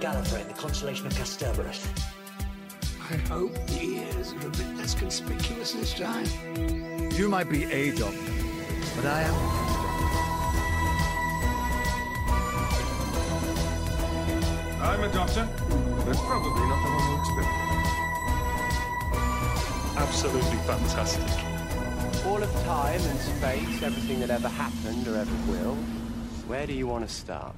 Gallifrey in the constellation of Kasterborous. I hope the ears are a bit less conspicuous this time. You might be a doctor, but I am. I'm a doctor, but probably not the one you expect. Absolutely fantastic. All of time and space, everything that ever happened or ever will. Where do you want to start?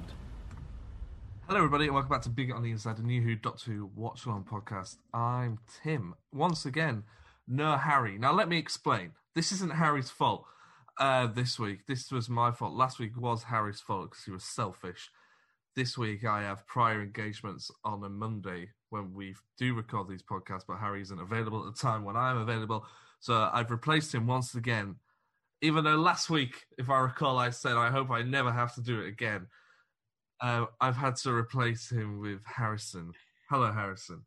Hello, everybody, and welcome back to Bigger on the Inside, the New Who Doctor Who Watch Along podcast. I'm Tim. Once again, no Harry. Now, let me explain. This isn't Harry's fault uh, this week. This was my fault. Last week was Harry's fault because he was selfish. This week, I have prior engagements on a Monday when we do record these podcasts, but Harry isn't available at the time when I'm available. So I've replaced him once again. Even though last week, if I recall, I said I hope I never have to do it again. Uh, I've had to replace him with Harrison. Hello, Harrison.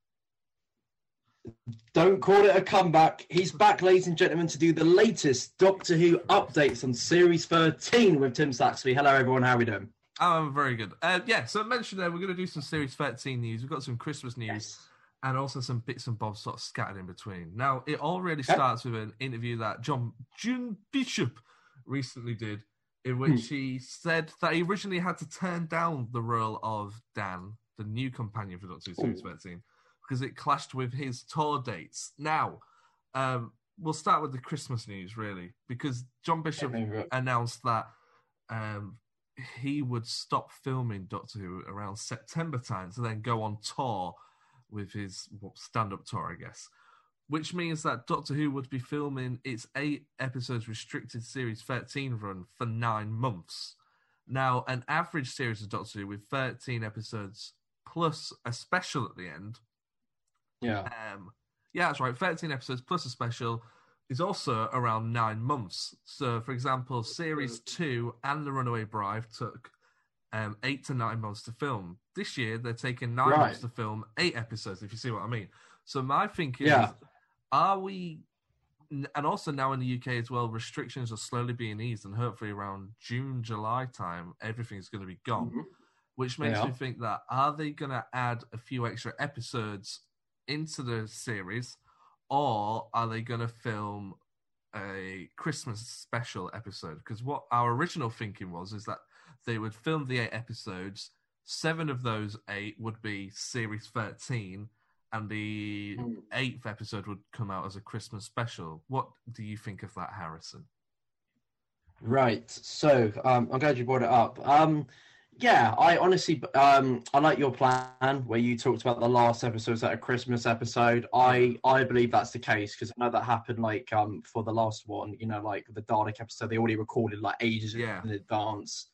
Don't call it a comeback. He's back, ladies and gentlemen, to do the latest Doctor Who updates on Series 13 with Tim Saxby. Hello, everyone. How are we doing? Oh, I'm very good. Uh, yeah, so I mentioned that we're going to do some Series 13 news. We've got some Christmas news Yes. and also some bits and bobs sort of scattered in between. Now, it all really starts with an interview that John June Bishop recently did, in which he said that he originally had to turn down the role of Dan, the new companion for Doctor Who Series Ooh. 13, because it clashed with his tour dates. Now, um, we'll start with the Christmas news, really, because John Bishop announced that um, he would stop filming Doctor Who around September time to then go on tour with his stand up tour, I guess. Which means that Doctor Who would be filming its eight episodes restricted series 13 run for nine months. Now, an average series of Doctor Who with 13 episodes plus a special at the end Yeah. um, yeah, that's right. 13 episodes plus a special is also around nine months. So, for example, series two and The Runaway Bride took um, eight to nine months to film. This year, they're taking nine Right. months to film eight episodes, if you see what I mean. So, my thinking Yeah. is are we, and also now in the UK as well, restrictions are slowly being eased, and hopefully around June, July time, everything's going to be gone Mhm. which makes Yeah. me think that are they going to add a few extra episodes into the series, or are they going to film a Christmas special episode? Because what our original thinking was is that they would film the eight episodes. Seven of those eight would be series thirteen, and the Mm. eighth episode would come out as a Christmas special. What do you think of that, Harrison? Right. So um, I'm glad you brought it up. Um, yeah, I honestly, um, I like your plan where you talked about the last episodes at a Christmas episode. I I believe that's the case because I know that happened like um for the last one. You know, like the Dalek episode, they already recorded like ages Yeah. in advance.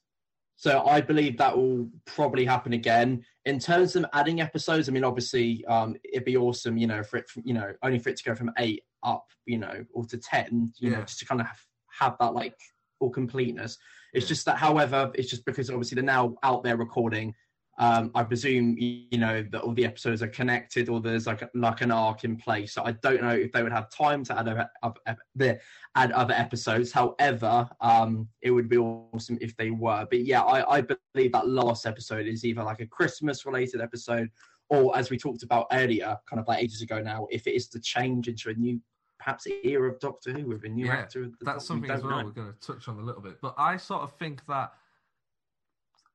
So I believe that will probably happen again. In terms of adding episodes, I mean, obviously, um, it'd be awesome, you know, for it, you know, only for it to go from eight up, you know, or to ten, you know, just to kind of have, have that like all completeness. It's Yeah. just that, however, it's just because obviously they're now out there recording. Um, I presume you know that all the episodes are connected, or there's like like an arc in place. So I don't know if they would have time to add other, add other episodes. However, um, it would be awesome if they were. But yeah, I, I believe that last episode is either like a Christmas related episode, or as we talked about earlier, kind of like ages ago now, if it is to change into a new perhaps era of Doctor Who with a new Yeah, actor. That's something as well know. we're going to touch on a little bit. But I sort of think that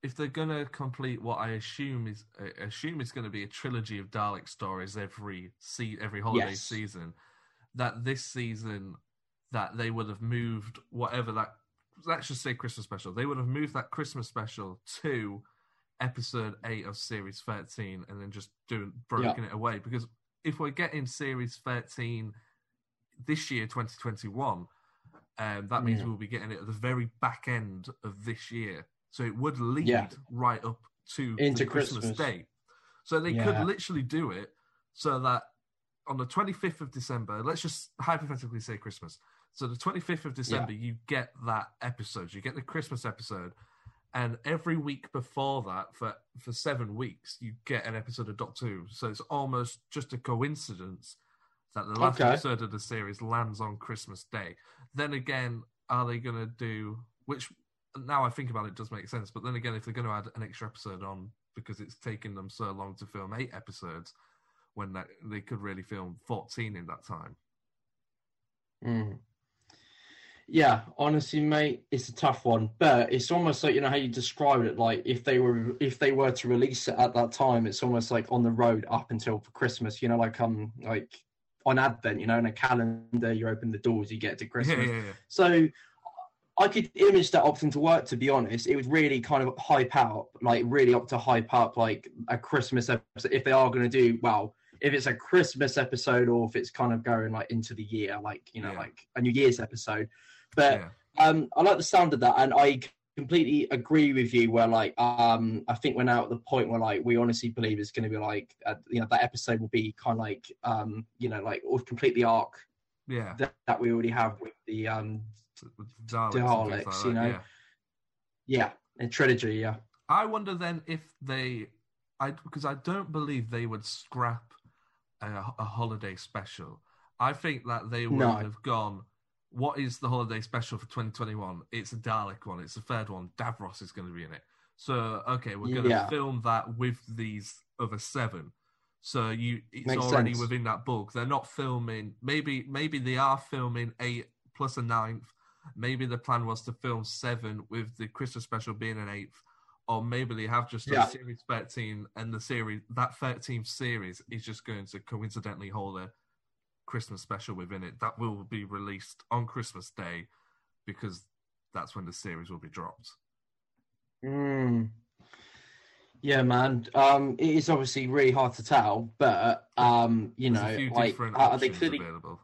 if they're going to complete what I assume is uh, assume is going to be a trilogy of Dalek stories every se- every holiday Yes. season, that this season that they would have moved whatever that let's just say Christmas special. They would have moved that Christmas special to episode eight of series thirteen, and then just doing broken it away. Because if we're getting series thirteen this year, twenty twenty one, um, that means Yeah. we'll be getting it at the very back end of this year. So it would lead Yeah. right up to Into Christmas, Christmas. day. So they Yeah. could literally do it so that on the 25th of December, let's just hypothetically say Christmas. So the 25th of December, you get that episode. You get the Christmas episode. And every week before that, for, for seven weeks, you get an episode of Doctor Who. So it's almost just a coincidence that the last Okay. episode of the series lands on Christmas Day. Then again, are they going to do which? Now I think about it, it does make sense. But then again, if they're going to add an extra episode on because it's taken them so long to film eight episodes when that, they could really film 14 in that time. Mm. Yeah, honestly, mate, it's a tough one, but it's almost like you know how you described it. Like if they were if they were to release it at that time, it's almost like on the road up until for Christmas. You know, like um, like on Advent. You know, in a calendar, you open the doors, you get to Christmas. Yeah, yeah, yeah. So I could image that option to work. To be honest, it would really kind of hype out, like really up to hype up, like a Christmas episode. If they are going to do well, if it's a Christmas episode or if it's kind of going like into the year, like you know, Yeah. like a New Year's episode. But Yeah. um, I like the sound of that, and I completely agree with you. Where like, um, I think we're now at the point where like we honestly believe it's going to be like, uh, you know, that episode will be kind of like, um, you know, like or complete the arc Yeah. that, that we already have with the um, With Daleks, Daleks, like you know. yeah. yeah, in trilogy, yeah. I wonder then if they, I because I don't believe they would scrap a, a holiday special. I think that they would No. have gone. What is the holiday special for 2021? It's a Dalek one. It's the third one. Davros is going to be in it. So okay, we're going to Yeah. film that with these other seven. So you, it's Makes already sense. within that book. They're not filming. Maybe maybe they are filming eight plus a ninth. Maybe the plan was to film seven with the Christmas special being an eighth, or maybe they have just Yeah. series thirteen, and the series that thirteenth series is just going to coincidentally hold a Christmas special within it that will be released on Christmas Day, because that's when the series will be dropped. Mm. Yeah, man. Um, it is obviously really hard to tell, but um, you There's know, a few like, different are they clearly? available.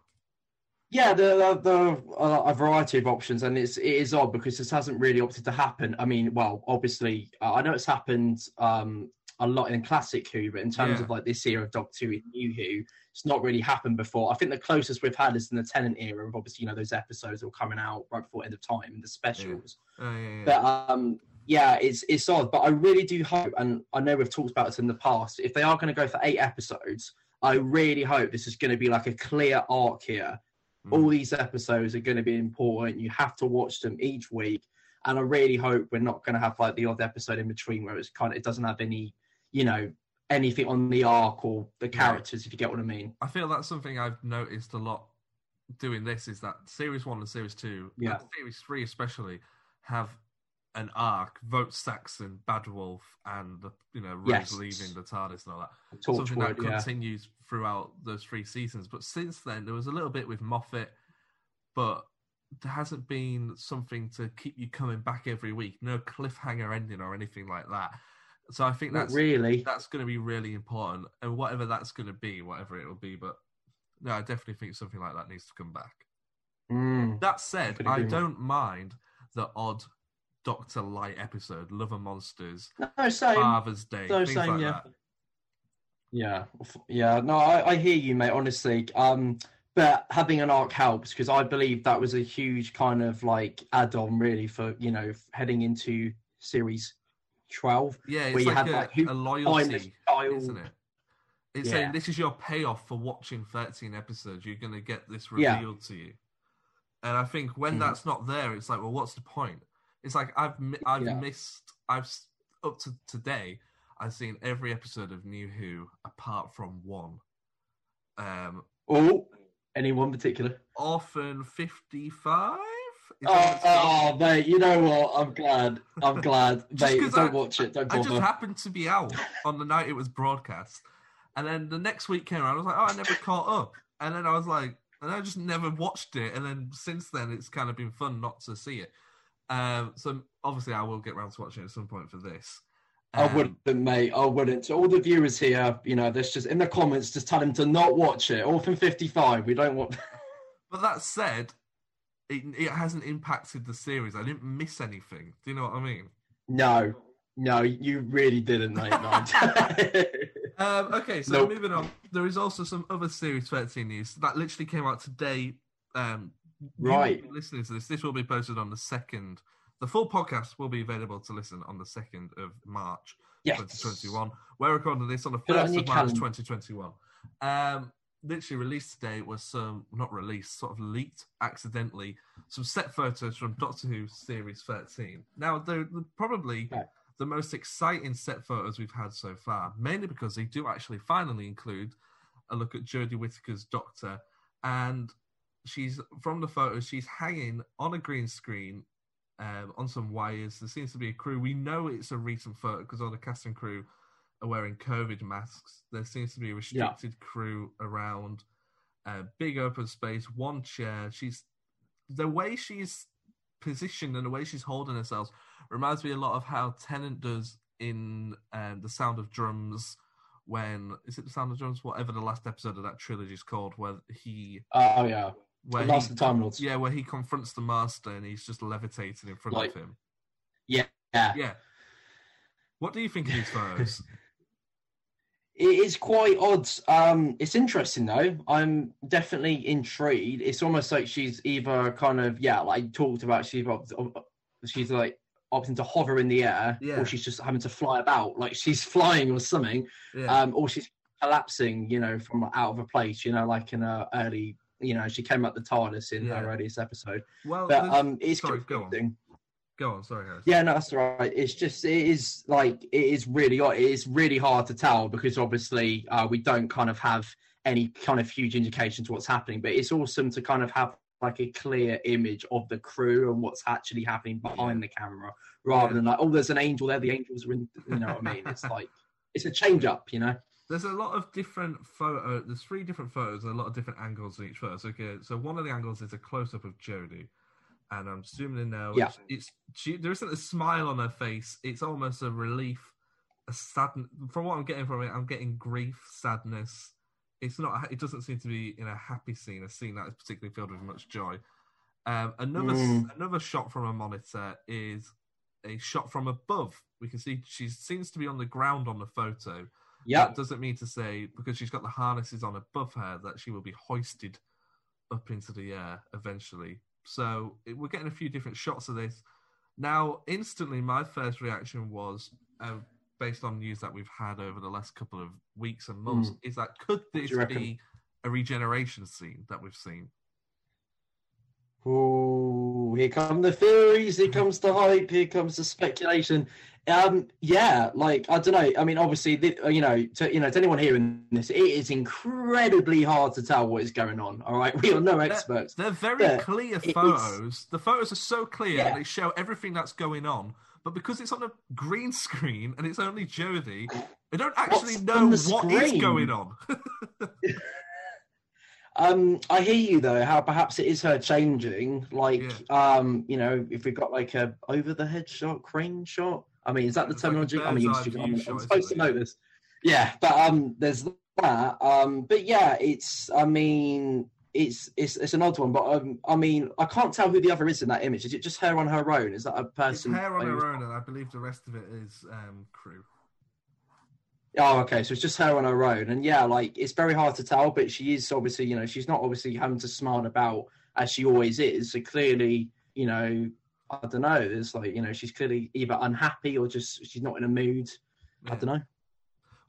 Yeah, there there- there are a variety of options, and it's it is odd because this hasn't really opted to happen. I mean, well, obviously, uh, I know it's happened um a lot in classic Who, but in terms Yeah. of like this era of Doctor Who, New Who, it's not really happened before. I think the closest we've had is in the Tennant era of obviously you know those episodes that were coming out right before end of time, the specials. Oh, yeah, yeah. But um, yeah, it's it's odd. But I really do hope, and I know we've talked about it in the past. If they are going to go for eight episodes, I really hope this is going to be like a clear arc here. Mm. All these episodes are going to be important. You have to watch them each week, and I really hope we're not going to have like the odd episode in between where it's kind of it doesn't have any, you know, anything on the arc or the characters. If you get what I mean. I feel that's something I've noticed a lot doing this is that series one and series two, Yeah. and series three especially, have an arc. Vote Saxon, Bad Wolf, and the you know Rose Yes. leaving the TARDIS and all that. something that yeah. continues throughout those three seasons. But since then, there was a little bit with Moffat, but there hasn't been something to keep you coming back every week. No cliffhanger ending or anything like that. So I think Not that's really. that's going to be really important, and whatever that's going to be, whatever it will be. But no, I definitely think something like that needs to come back. Mm. That said, I don't mind the odd Doctor-lite episode, Love and Monsters, No, same. Father's Day, So things same, like yeah. that. Yeah, yeah. No, I, I hear you, mate. Honestly, um, but having an arc helps because I believe that was a huge kind of like add-on, really, for you know heading into series twelve. Yeah, where it's you like have, a, like, who a find loyalty, this child. isn't it? It's Yeah. saying this is your payoff for watching 13 episodes. You're going to get this Yeah. revealed to you. And I think when Mhm. that's not there, it's like, well, what's the point? It's like I've I've Yeah. missed I've up to today I've seen every episode of New Who apart from one. Um, Oh, any one particular? Orphan 55. Oh, what oh, mate. You know what? I'm glad. I'm glad, mate. Don't I- watch it. Don't I just happened to be out on the night it was broadcast, and then the next week came around. I was like, oh, I never caught up, and then I was like, and I just never watched it, and then since then it's kind of been fun not to see it. Um, so obviously I will get around to watching it at some point for this. I Um, wouldn't, mate. I wouldn't. To all the viewers here, you know, there's just in the comments, just tell them to not watch it. Orphan 55. We don't want. But that said, it, it hasn't impacted the series. I didn't miss anything. Do you know what I mean? No, no, you really didn't, mate. No. Um, okay, so Nope. moving on. There is also some other Series 13 news that literally came out today. Um, Right. Listening to this, this will be posted on the second. The full podcast will be available to listen on the second of March, yes. 2021. We're recording this on the Put it on first of March, calendar. 2021. Um, literally released today was some not released, sort of leaked accidentally some set photos from Doctor Who Series 13. Now, they're, they're probably the most exciting set photos we've had so far, mainly because they do actually finally include a look at Jodie Whittaker's doctor, and she's from the photos. She's hanging on a green screen um, on some wires. There seems to be a crew. We know it's a recent photo because all the cast and crew are wearing COVID masks. There seems to be a restricted crew around. A big open space, one chair. She's the way she's positioned and the way she's holding herself reminds me a lot of how Tennant does in um, the Sound of Drums. When is it the Sound of Drums? Whatever the last episode of that trilogy is called, where he Oh yeah, where Last he, Time Lords. yeah, where he confronts the master and he's just levitating in front Like- of him. yeah, yeah. What do you think of these photos? It is quite odd. Um, it's interesting though. I'm definitely intrigued. It's almost like she's either kind of yeah, like I talked about. She's she's like opting to hover in the air, Yeah. or she's just having to fly about, like she's flying or something. yeah. Um, or she's collapsing, you know, from out of a place. You know, like in a early, you know, she came up the TARDIS in Yeah. her earliest episode. well, But um, it's sorry, go on. confusing. Go on, sorry, Harris. Yeah, no, that's all right. It's just it is like it is really it is really hard to tell because obviously uh, we don't kind of have any kind of huge indication to what's happening. But it's awesome to kind of have like a clear image of the crew and what's actually happening behind the camera, rather Yeah. than like oh, there's an angel there. The angels are in. You know what I mean? It's like it's a change up. You know? There's a lot of different photo. There's three different photos and a lot of different angles in each photo. So, okay, so one of the angles is a close up of Jodie, and I'm zooming in now. Yeah. It's, it's she. There isn't a smile on her face. It's almost a relief, a sadness. From what I'm getting from it, I'm getting grief, sadness. It's not. It doesn't seem to be in a happy scene. A scene that is particularly filled with much joy. Um, another Mm. another shot from a monitor is a shot from above. We can see she seems to be on the ground on the photo. Yeah. That doesn't mean to say because she's got the harnesses on above her that she will be hoisted up into the air eventually. So it, we're getting a few different shots of this. Now, instantly, my first reaction was, uh, based on news that we've had over the last couple of weeks and months, is that could this be a regeneration scene that we've seen? Oh, here come the theories, here comes the hype, here comes the speculation. Um, yeah, like I don't know. I mean, obviously, the, you know, to you know, to anyone hearing this, it is incredibly hard to tell what is going on. All right, we are no experts. They're very Yeah, clear photos. The photos are so clear Yeah. they show everything that's going on. But because it's on a green screen and it's only Jodie, they don't actually What's know what the is going on. Um, I hear you though. How perhaps it is her changing. Like, um, you know, if we've got like a over the head shot, crane shot. I mean, is that the It's like terminology? I mean, bird's eye stupid. view I'm, shot, I'm supposed to know this. Yeah, but um, there's that. Um, but yeah, it's. I mean, it's it's it's an odd one. But um, I mean, I can't tell who the other is in that image. Is it just her on her own? Is that a It's person? hair on her own, and I believe the rest of it is um, crew. Oh, okay. So it's just her on her own, and yeah, like it's very hard to tell. But she is obviously, you know, she's not obviously having to smile about as she always is. So clearly, you know, I don't know. There's like, you know, she's clearly either unhappy or just she's not in a mood. I don't know.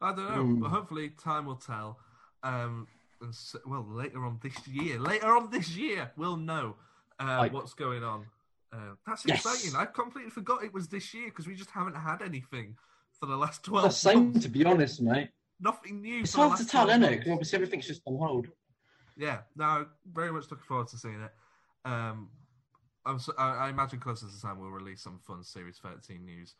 I don't know, Hmm. but hopefully time will tell. Um, and so, well, later on this year, later on this year, we'll know uh, Like- what's going on. Uh, that's Yes. exciting. I completely forgot it was this year because we just haven't had anything for the last twelve. Well, same months. to be honest, mate. Nothing new. It's the hard to tell, 12 isn't it? Obviously, everything's just on hold. Yeah, no, very much looking forward to seeing it. Um, I'm so, I, I imagine closer to the time we'll release some fun Series 13 news.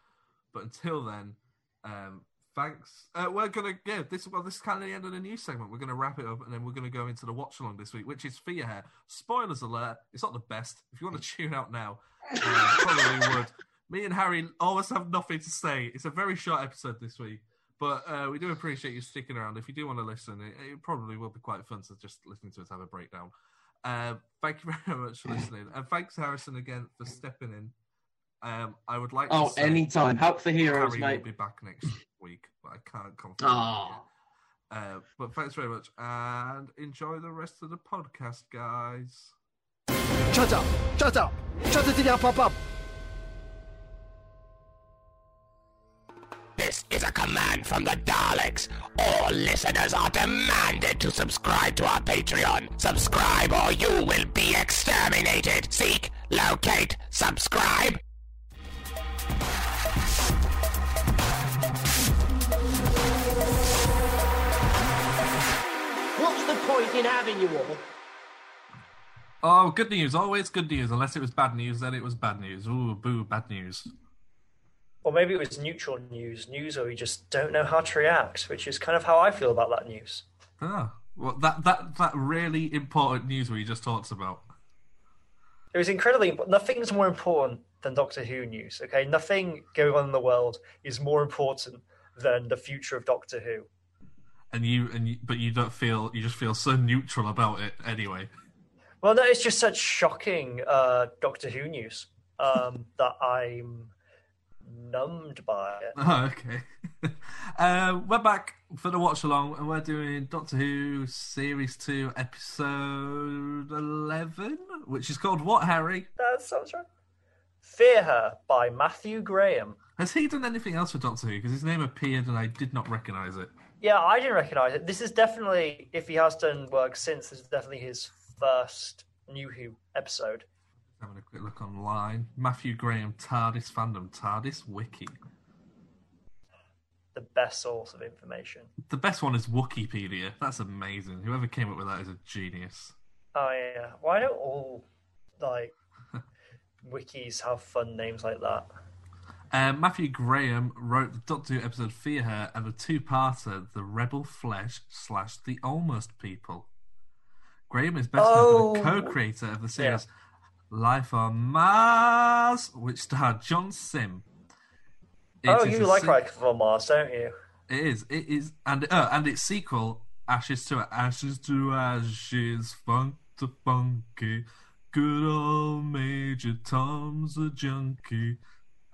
But until then, um, thanks. Uh, we're gonna yeah, this well, this is kind of the end of the news segment. We're gonna wrap it up, and then we're gonna go into the watch along this week, which is Fear Her. Spoilers alert! It's not the best. If you want to tune out now, uh, probably would. Me and Harry almost have nothing to say. It's a very short episode this week. But uh, we do appreciate you sticking around. If you do want to listen, it, it probably will be quite fun to just listening to us have a breakdown. Uh, thank you very much for listening, and thanks Harrison again for stepping in. Um, I would like Oh, to say anytime. Help the heroes, Harry mate. will be back next week, but I can't confirm. that Oh. Uh, but thanks very much, and enjoy the rest of the podcast, guys. Shut up! Shut up! Shut it down, pop up! is a command from the Daleks. All listeners are demanded to subscribe to our Patreon. Subscribe or you will be exterminated. Seek, locate, subscribe. What's the point in having you all? Oh, good news. Always good news. Unless it was bad news, then it was bad news. Ooh, boo, bad news. Or maybe it was neutral news, news where we just don't know how to react, which is kind of how I feel about that news. Ah, well, that, that, that really important news we just talked about. It was incredibly important. Nothing's more important than Doctor Who news, okay? Nothing going on in the world is more important than the future of Doctor Who. And you, and you, but you don't feel, you just feel so neutral about it anyway. Well, no, it's just such shocking uh, Doctor Who news um, that I'm numbed by it. Oh, okay. uh, we're back for the watch along, and we're doing Doctor Who Series 2, Episode 11, which is called What, Harry? That sounds right. Fear Her by Matthew Graham. Has he done anything else for Doctor Who? Because his name appeared and I did not recognise it. Yeah, I didn't recognise it. This is definitely, if he has done work since, this is definitely his first New Who episode. Having a quick look online. Matthew Graham, TARDIS fandom, TARDIS wiki. The best source of information. The best one is Wikipedia. That's amazing. Whoever came up with that is a genius. Oh yeah. Why don't all like wikis have fun names like that? Um, Matthew Graham wrote the Doctor Who episode Fear Her and the two-parter The Rebel Flesh slash The Almost People. Graham is best known Oh. for the co-creator of the series Life on Mars, which starred John Simm. It oh, you like Life on Mars, don't you? It is. It is, and uh, and its sequel, Ashes to Ashes to Ashes, Funk to Funky, good old Major Tom's a junkie.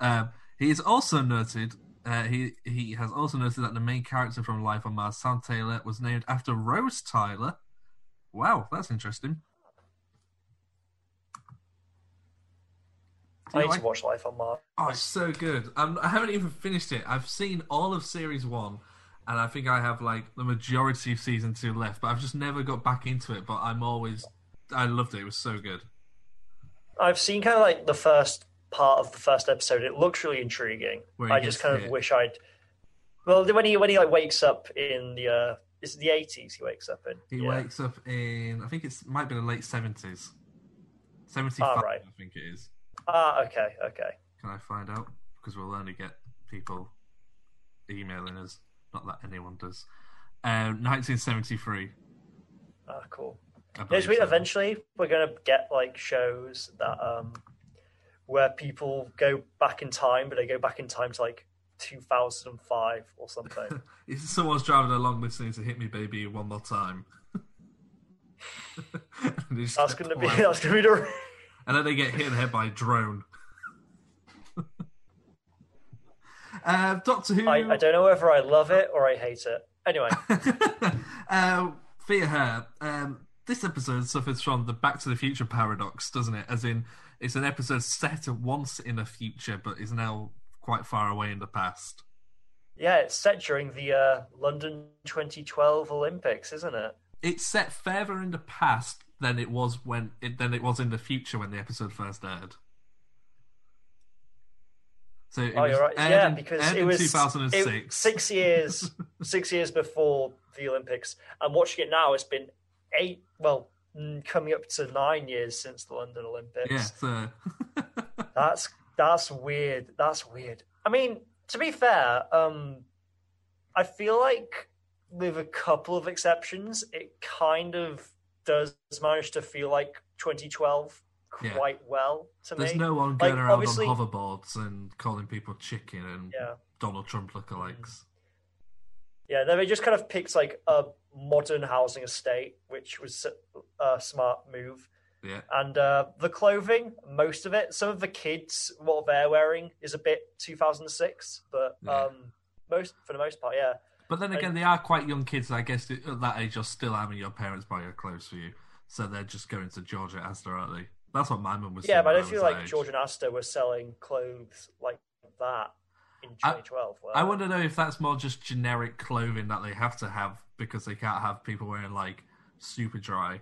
Um, he is also noted. Uh, he he has also noted that the main character from Life on Mars, Sam Tyler, was named after Rose Tyler. Wow, that's interesting. I need to watch Life on Mars. Oh, it's so good. Um, I haven't even finished it. I've seen all of series one, and I think I have like the majority of season two left. But I've just never got back into it. But I'm always, I loved it. It was so good. I've seen kind of like the first part of the first episode. It looks really intriguing. I just kind of wish I'd. Well, when he when he like wakes up in the uh, is it the eighties? He wakes up in. He Yeah. wakes up in, I think it's might be the late seventies, seventy-five. Ah, right. I think it is. Ah, okay, okay. Can I find out? Because we'll only get people emailing us. Not that anyone does. Um, 1973. Ah, cool. Yes, we so. eventually we're gonna get like shows that um where people go back in time, but they go back in time to like 2005 or something. If someone's driving along listening to "Hit Me, Baby" one more time. And they just that's gonna be that's gonna be the. And then they get hit in the head by a drone. uh, Doctor Who. I, I don't know whether I love it or I hate it. Anyway, uh, Fear Her. Um, this episode suffers from the Back to the Future paradox, doesn't it? As in, it's an episode set at once in the future, but is now quite far away in the past. yeah, it's set during the uh, London 2012 Olympics, isn't it? It's set further in the past than it was when it, than it was in the future when the episode first aired. So it oh, was you're right. aired Yeah, in- because aired it was 2006. it- six years, six years before the Olympics. I'm watching it now. It's been eight, well, mm, coming up to nine years since the London Olympics. yeah, so That's that's weird. That's weird. I mean, to be fair, um, I feel like with a couple of exceptions, it kind of does manage to feel like 2012 Yeah. quite well to there's me. no one Like, going around on hoverboards and calling people chicken and Yeah. Donald Trump lookalikes. Yeah, they just kind of picked like a modern housing estate, which was a smart move. Yeah. And uh, the clothing, most of it, some of the kids, what they're wearing is a bit 2006, but Yeah. um, most for the most part, yeah. But then again, they are quite young kids. I guess at that age, you're still having your parents buy your clothes for you, so they're just going to George at Asda, aren't they? That's what my mum was. Yeah, but I don't feel like age. George and Astor were selling clothes like that in I- 2012. were I they? want to know if that's more just generic clothing that they have to have because they can't have people wearing like Superdry.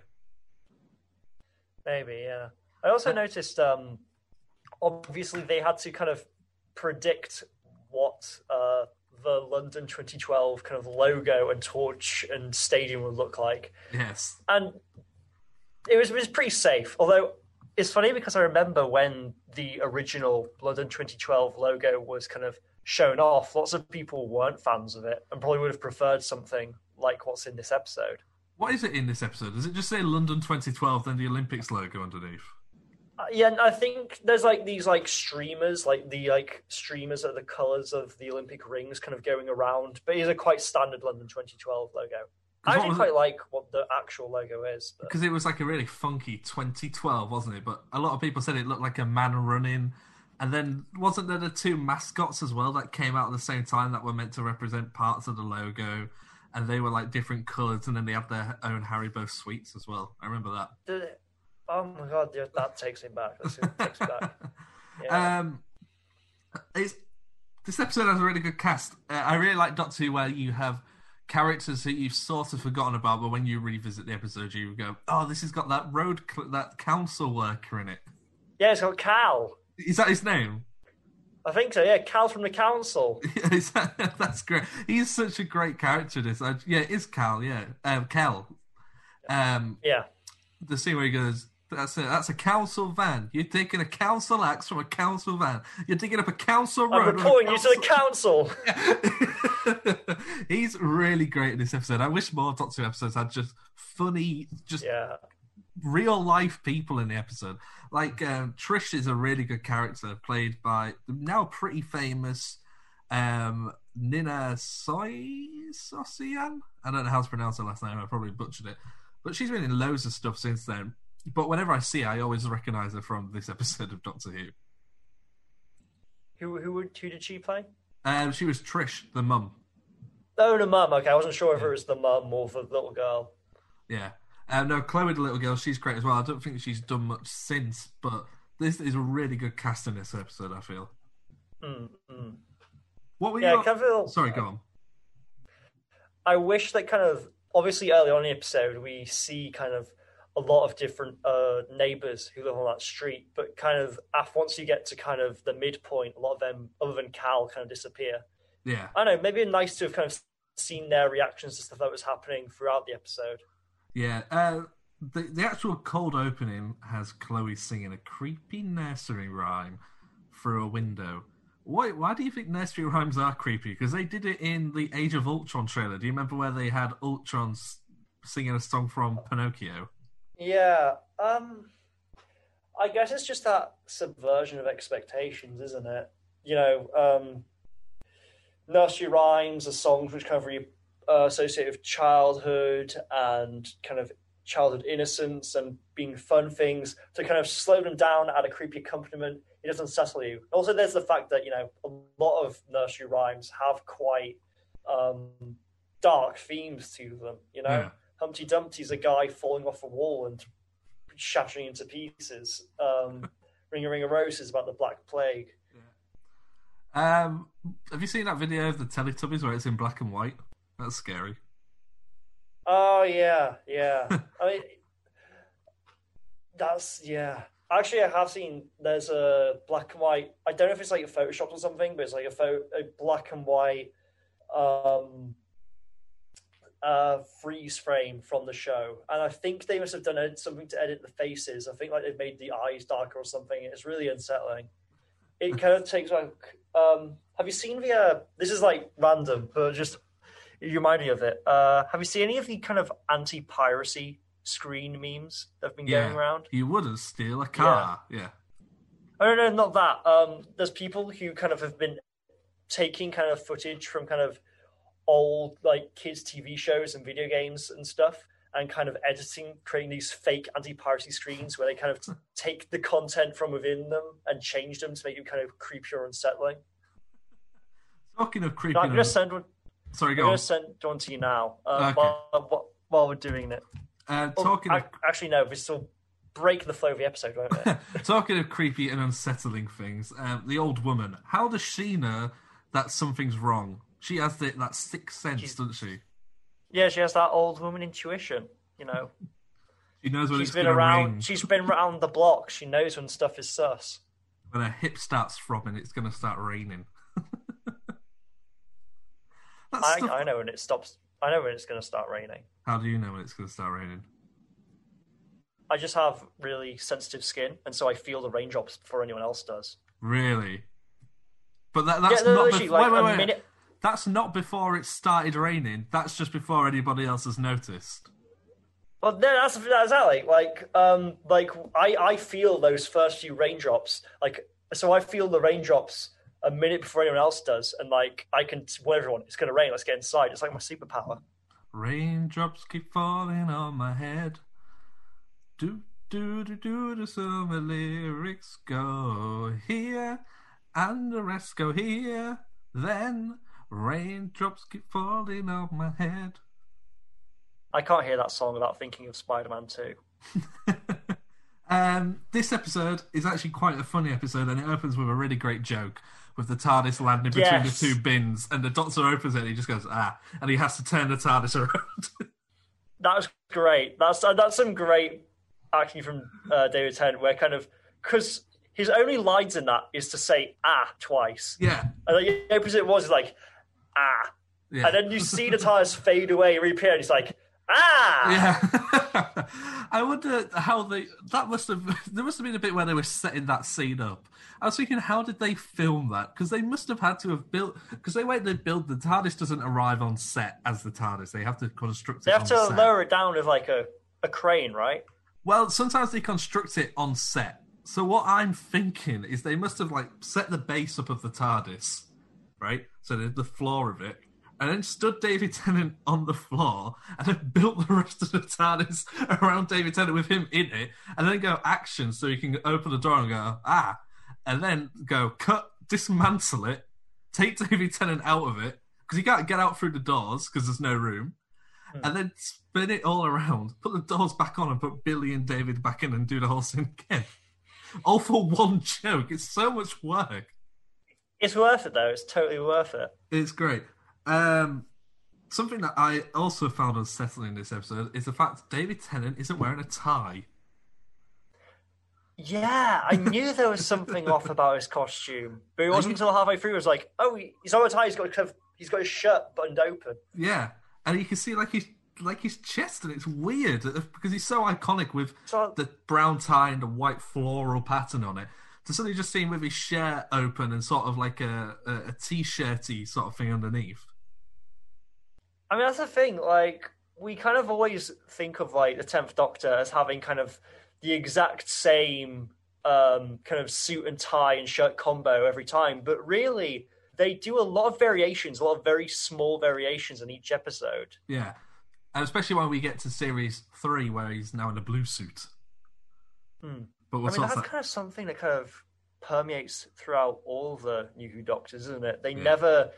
Maybe, yeah. I also noticed, um, obviously, they had to kind of predict what uh, the London 2012 kind of logo and torch and stadium would look like. Yes. And it was, it was pretty safe. Although it's funny because I remember when the original London 2012 logo was kind of shown off, lots of people weren't fans of it and probably would have preferred something like what's in this episode. What is it in this episode? Does it just say London 2012 then the Olympics logo underneath? Yeah, and I think there's like these like streamers, like the like streamers are the colours of the Olympic rings, kind of going around. But it's a quite standard London 2012 logo. I actually quite it? like what the actual logo is. But... Because it was like a really funky 2012, wasn't it? But a lot of people said it looked like a man running. And then wasn't there the two mascots as well that came out at the same time that were meant to represent parts of the logo? And they were like different colours, and then they had their own Haribo sweets as well. I remember that. It- Oh my god, that takes me back. That takes me back. Yeah. Um, it's, this episode has a really good cast. Uh, I really like Doctor Who, where you have characters that you've sort of forgotten about, but when you revisit the episode, you go, "Oh, this has got that road, cl- that council worker in it." yeah, it's got Cal. Is that his name? I think so. Yeah, Cal from the council. That- That's great. He's such a great character. This, uh, yeah, it's Cal. Yeah, um, Cal. Um, Yeah. the scene where he goes, "That's it. that's a council van. You're taking a council axe from a council van. You're digging up a council road." I'm reporting you to the council. He's really great in this episode. I wish more Doctor Who episodes had just funny, just Yeah. real life people in the episode. Like um, Trish is a really good character, played by the now pretty famous um, Nina Soy Sosian. I don't know how to pronounce her last name. I probably butchered it, but she's been in loads of stuff since then. But whenever I see her, I always recognise her from this episode of Doctor Who. Who who who did she play? Um, she was Trish, the mum. Oh, the mum. Okay, I wasn't sure if it was the mum or the little girl. Yeah. Um, no, Chloe, the little girl, she's great as well. I don't think she's done much since, but this is a really good cast in this episode. I feel. Mm, mm. What were Yeah, you? Kind of Sorry, go on. I wish that kind of obviously early on in the episode we see kind of a lot of different uh, neighbors who live on that street, but kind of af once you get to kind of the midpoint, a lot of them, other than Cal, kind of disappear. Yeah. I don't know. Maybe nice to have kind of seen their reactions to stuff that was happening throughout the episode. Yeah, uh, the the actual cold opening has Chloe singing a creepy nursery rhyme through a window. Why? Why do you think nursery rhymes are creepy? Because they did it in the Age of Ultron trailer. Do you remember where they had Ultron singing a song from Pinocchio? Yeah. Um I guess it's just that subversion of expectations, isn't it? You know, um nursery rhymes are songs which kind of uh, associate with childhood and kind of childhood innocence and being fun things to kind of slow them down, at a creepy accompaniment. It doesn't settle you. Also, there's the fact that you know a lot of nursery rhymes have quite um, dark themes to them. You know, Yeah. Humpty Dumpty's a guy falling off a wall and shattering into pieces. Um, Ring a Ring of Roses is about the Black Plague. Um, have you seen that video of the Teletubbies where it's in black and white? That's scary. Oh yeah, yeah. I mean, that's yeah. Actually, I have seen. There's a black and white. I don't know if it's like a Photoshop or something, but it's like a photo, a black and white, um, uh, freeze frame from the show. And I think they must have done ed- something to edit the faces. I think like they've made the eyes darker or something. It's really unsettling. It kind of takes like. Um, have you seen the? Uh, this is like random, but just you remind me of it. Uh, have you seen any of the kind of anti-piracy screen memes that have been Yeah, going around? you wouldn't steal a car. Yeah. Oh no, not that. Um, there's people who kind of have been taking kind of footage from kind of old like kids TV shows and video games and stuff, and kind of editing, creating these fake anti-piracy screens where they kind of t- take the content from within them and change them to make them kind of creepier and unsettling. Talking of creepy. No, I'm gonna send one. Sorry, go I'm go gonna on. send one to you now uh, Okay. while, while, we're doing it. Uh, Oh, talking I- of actually, no, this will break the flow of the episode, won't it? Talking of creepy and unsettling things, um, the old woman. How does she know that something's wrong? She has the, that sixth sense, doesn't she? yeah, she has that old woman intuition. You know, She knows when she's it's been going to around. rain. She's been around the block. She knows when stuff is sus. When her hip starts throbbing, it's going to start raining. That's I, stuff- I know when it stops. I know when it's going to start raining. How do you know when it's going to start raining? I just have really sensitive skin, and so I feel the raindrops before anyone else does. Really? But that, that's no, not literally, like, wait, a wait, wait. minute- That's not before it started raining. That's just before anybody else has noticed. Well, no, that's that's exactly like um like I I feel those first few raindrops like so I feel the raindrops a minute before anyone else does, and like I can tell everyone it's going to rain. Let's get inside. It's like my superpower. Raindrops keep falling on my head. Do do do do do so the lyrics go here and the rest go here. Then raindrops keep falling on my head. I can't hear that song without thinking of Spider-Man Two. Um, this episode is actually quite a funny episode, and it opens with a really great joke with the TARDIS landing between Yes. the two bins, and the Doctor opens it, and he just goes ah, and he has to turn the TARDIS around. That was great. That's uh, that's some great acting from uh, David Tennant, where kind of because his only lines in that is to say "ah" twice, yeah, and the opposite was like "ah," yeah, and then you see the TARDIS fade away, reappear, and he's like "ah." yeah. I wonder how they. That must have. There must have been a bit where they were setting that scene up. I was thinking, how did they film that? Because they must have had to have built. Because they wait, they build the TARDIS doesn't arrive on set as the TARDIS. They have to construct it. They have to set. lower it down with like a, a crane, right? Well, sometimes they construct it on set. So what I'm thinking is they must have like set the base up of the TARDIS, right? So the, the floor of it, and then stood David Tennant on the floor, and then built the rest of the TARDIS around David Tennant with him in it, and then go action so he can open the door and go ah, and then go cut, dismantle it, take David Tennant out of it because you can't get out through the doors because there's no room and then spin it all around, put the doors back on, and put Billie and David back in, and do the whole scene again. All for one joke. It's so much work. It's worth it though. It's totally worth it. It's great. Um, something that I also found unsettling in this episode is the fact David Tennant isn't wearing a tie. Yeah, I knew there was something off about his costume, but it wasn't until halfway through. I was like, "Oh, he- he's on a tie. He's got of, he's got his shirt buttoned open." Yeah, and you can see like his like his chest, and it's weird because he's so iconic with So- the brown tie and the white floral pattern on it. To suddenly just see him with his shirt open and sort of like a, a, a t-shirty sort of thing underneath. I mean, that's the thing. Like, we kind of always think of like the Tenth Doctor as having kind of the exact same um, kind of suit and tie and shirt combo every time, but really, they do a lot of variations, a lot of very small variations in each episode. Yeah, and especially when we get to series three, where he's now in a blue suit. Hmm. But I mean, that's about kind of something that kind of permeates throughout all the New Who Doctors, isn't it? They Yeah. never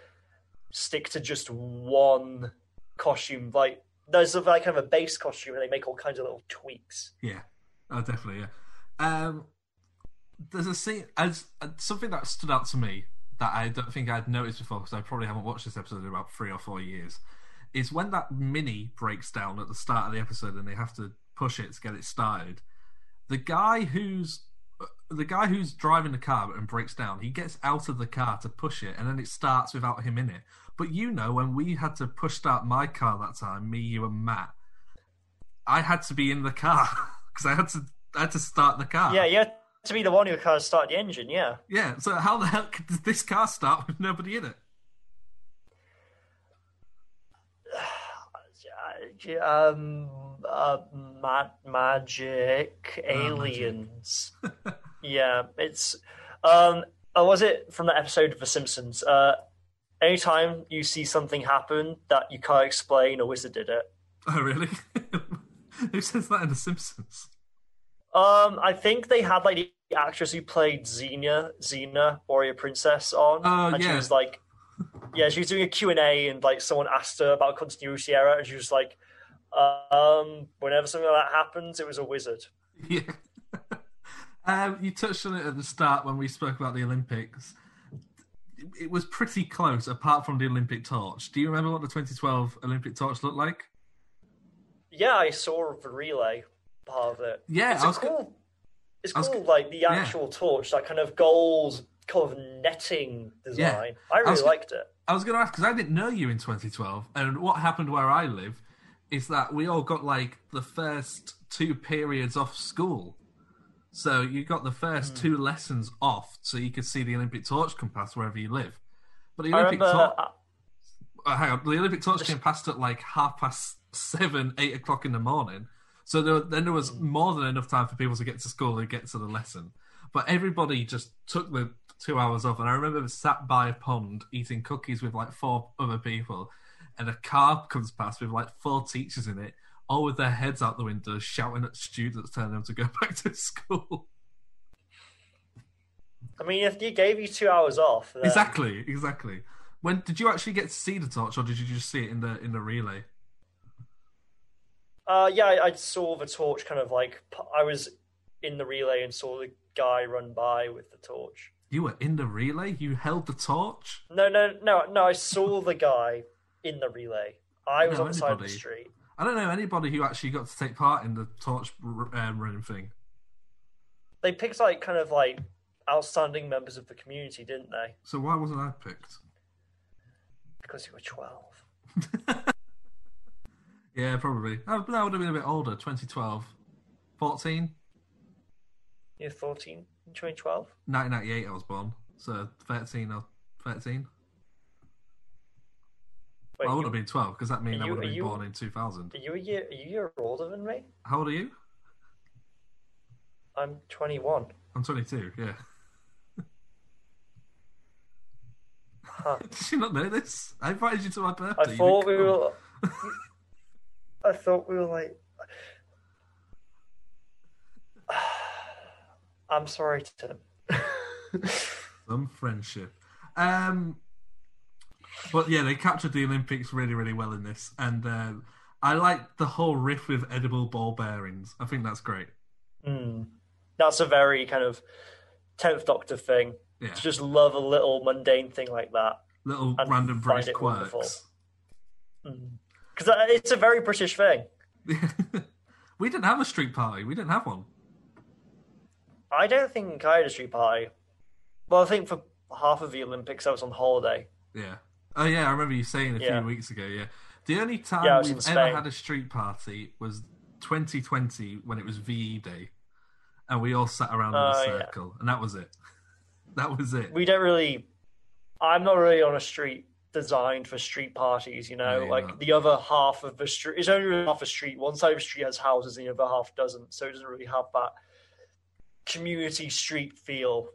stick to just one costume. Like there's a, like kind of a base costume, and they make all kinds of little tweaks. Yeah, oh, definitely. Yeah. Um, there's a scene as uh, something that stood out to me that I don't think I'd noticed before because I probably haven't watched this episode in about three or four years. Is when that mini breaks down at the start of the episode and they have to push it to get it started. The guy who's uh, the guy who's driving the car and breaks down, he gets out of the car to push it, and then it starts without him in it. But you know, when we had to push start my car that time, me, you, and Matt, I had to be in the car because I had to I had to start the car. Yeah, you to be the one who kind of started the engine. Yeah. Yeah. So how the hell did this car start with nobody in it? Um, uh, ma- magic aliens. yeah, it's um. Oh, was it from that episode of The Simpsons? Uh, anytime you see something happen that you can't explain, a wizard did it. Oh, really? Who says that in The Simpsons? Um, I think they had like the actress who played Xena, Xena, Warrior Princess, on, Oh, and she was like, yeah, she was doing a Q and A, and like someone asked her about continuity error, and she was like, um, whenever something like that happens, it was a wizard. Yeah. um, you touched on it at the start when we spoke about the Olympics. It was pretty close, apart from the Olympic torch. Do you remember what the 2012 Olympic torch looked like? Yeah, I saw the relay part of it. Yeah, it's I was cool. It's I was cool, like the yeah. actual torch, that kind of gold kind of netting design. Yeah. I really was go- liked it. I was going to ask because I didn't know you in 2012, and what happened where I live is that we all got like the first two periods off school. So you got the first Hmm. two lessons off, so you could see the Olympic torch come past wherever you live. But the Olympic torch, uh, hang on, the Olympic torch came past at like half past seven, eight o'clock in the morning. So there, then there was more than enough time for people to get to school and get to the lesson. But everybody just took the two hours off, and I remember sat by a pond eating cookies with like four other people, and a car comes past with like four teachers in it, all with their heads out the window, shouting at students, telling them to go back to school. I mean, if you gave you two hours off, then Exactly, exactly. When did you actually get to see the torch, or did you just see it in the in the relay? Uh, yeah, I, I saw the torch kind of like I was in the relay and saw the guy run by with the torch. You were in the relay. You held the torch. No, no, no, no. I saw the guy in the relay. I was on the side of the street. I don't know anybody who actually got to take part in the torch um, running thing. They picked like kind of like outstanding members of the community, didn't they? So why wasn't I picked? Because you were twelve. Yeah, probably. I, I would have been a bit older. 2012, 14, You're fourteen in 2012. 1998. I was born. So 13 or 13. Wait, I would have been 12 because that means I would have been you- born in 2000. Are you a year? Are you a year older than me? How old are you? I'm 21. I'm 22. Yeah. Huh. Did you not know this? I invited you to my birthday. I thought we were. I thought we were like. I'm sorry, Tim. Some friendship. Um, but yeah, they captured the Olympics really, really well in this, and um, I like the whole riff with edible ball bearings. I think that's great. Mm. That's a very kind of tenth Doctor thing. Yeah. To just love a little mundane thing like that. Little and random British it quirks. Because it's a very British thing. We didn't have a street party. We didn't have one. I don't think I had a street party. Well, I think for half of the Olympics I was on holiday. Yeah. Oh yeah, I remember you saying a Yeah. few weeks ago. Yeah. The only time Yeah, I was in we've ever had a street party was 2020 when it was VE Day, and we all sat around in a Oh, yeah. circle, and that was it. That was it. We don't really. I'm not really on a street designed for street parties. You know, No, like not. the other half of the street is only really half a street. One side of the street has houses, and the other half doesn't. So it doesn't really have that community street feel.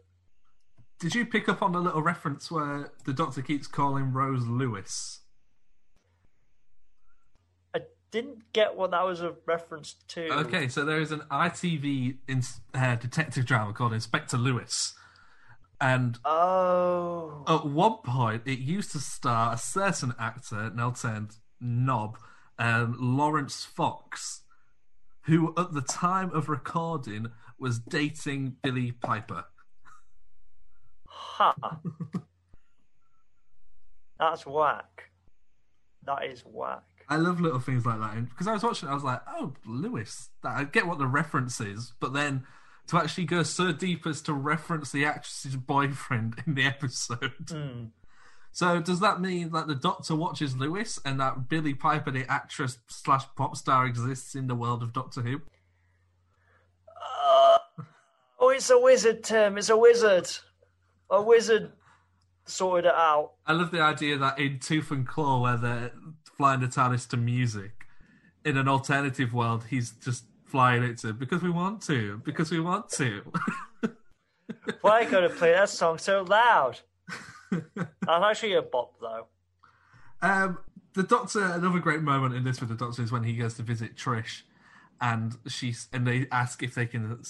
Did you pick up on the little reference where the doctor keeps calling Rose Lewis? I didn't get what that was a reference to. Okay, so there is an ITV in, uh, detective drama called Inspector Lewis, and Oh. at one point it used to star a certain actor, now turned knob, um, Laurence Fox, who at the time of recording was dating Billie Piper. Ha. That's whack. That is whack. I love little things like that because I was watching, it, I was like, "Oh, Lewis." I get what the reference is, but then to actually go so deep as to reference the actress's boyfriend in the episode. Hmm. So does that mean that the Doctor watches Lewis and that Billie Piper, the actress slash pop star, exists in the world of Doctor Who? Uh, oh, it's a wizard, Tim. It's a wizard. A wizard sorted it out. I love the idea that in Tooth and Claw, where they're flying the TARDIS to music, in an alternative world, he's just flying it to because we want to, because we want to. Why gotta play that song so loud? I'm actually a bop though. Um, the Doctor, another great moment in this with the Doctor is when he goes to visit Trish, and she's and they ask if they can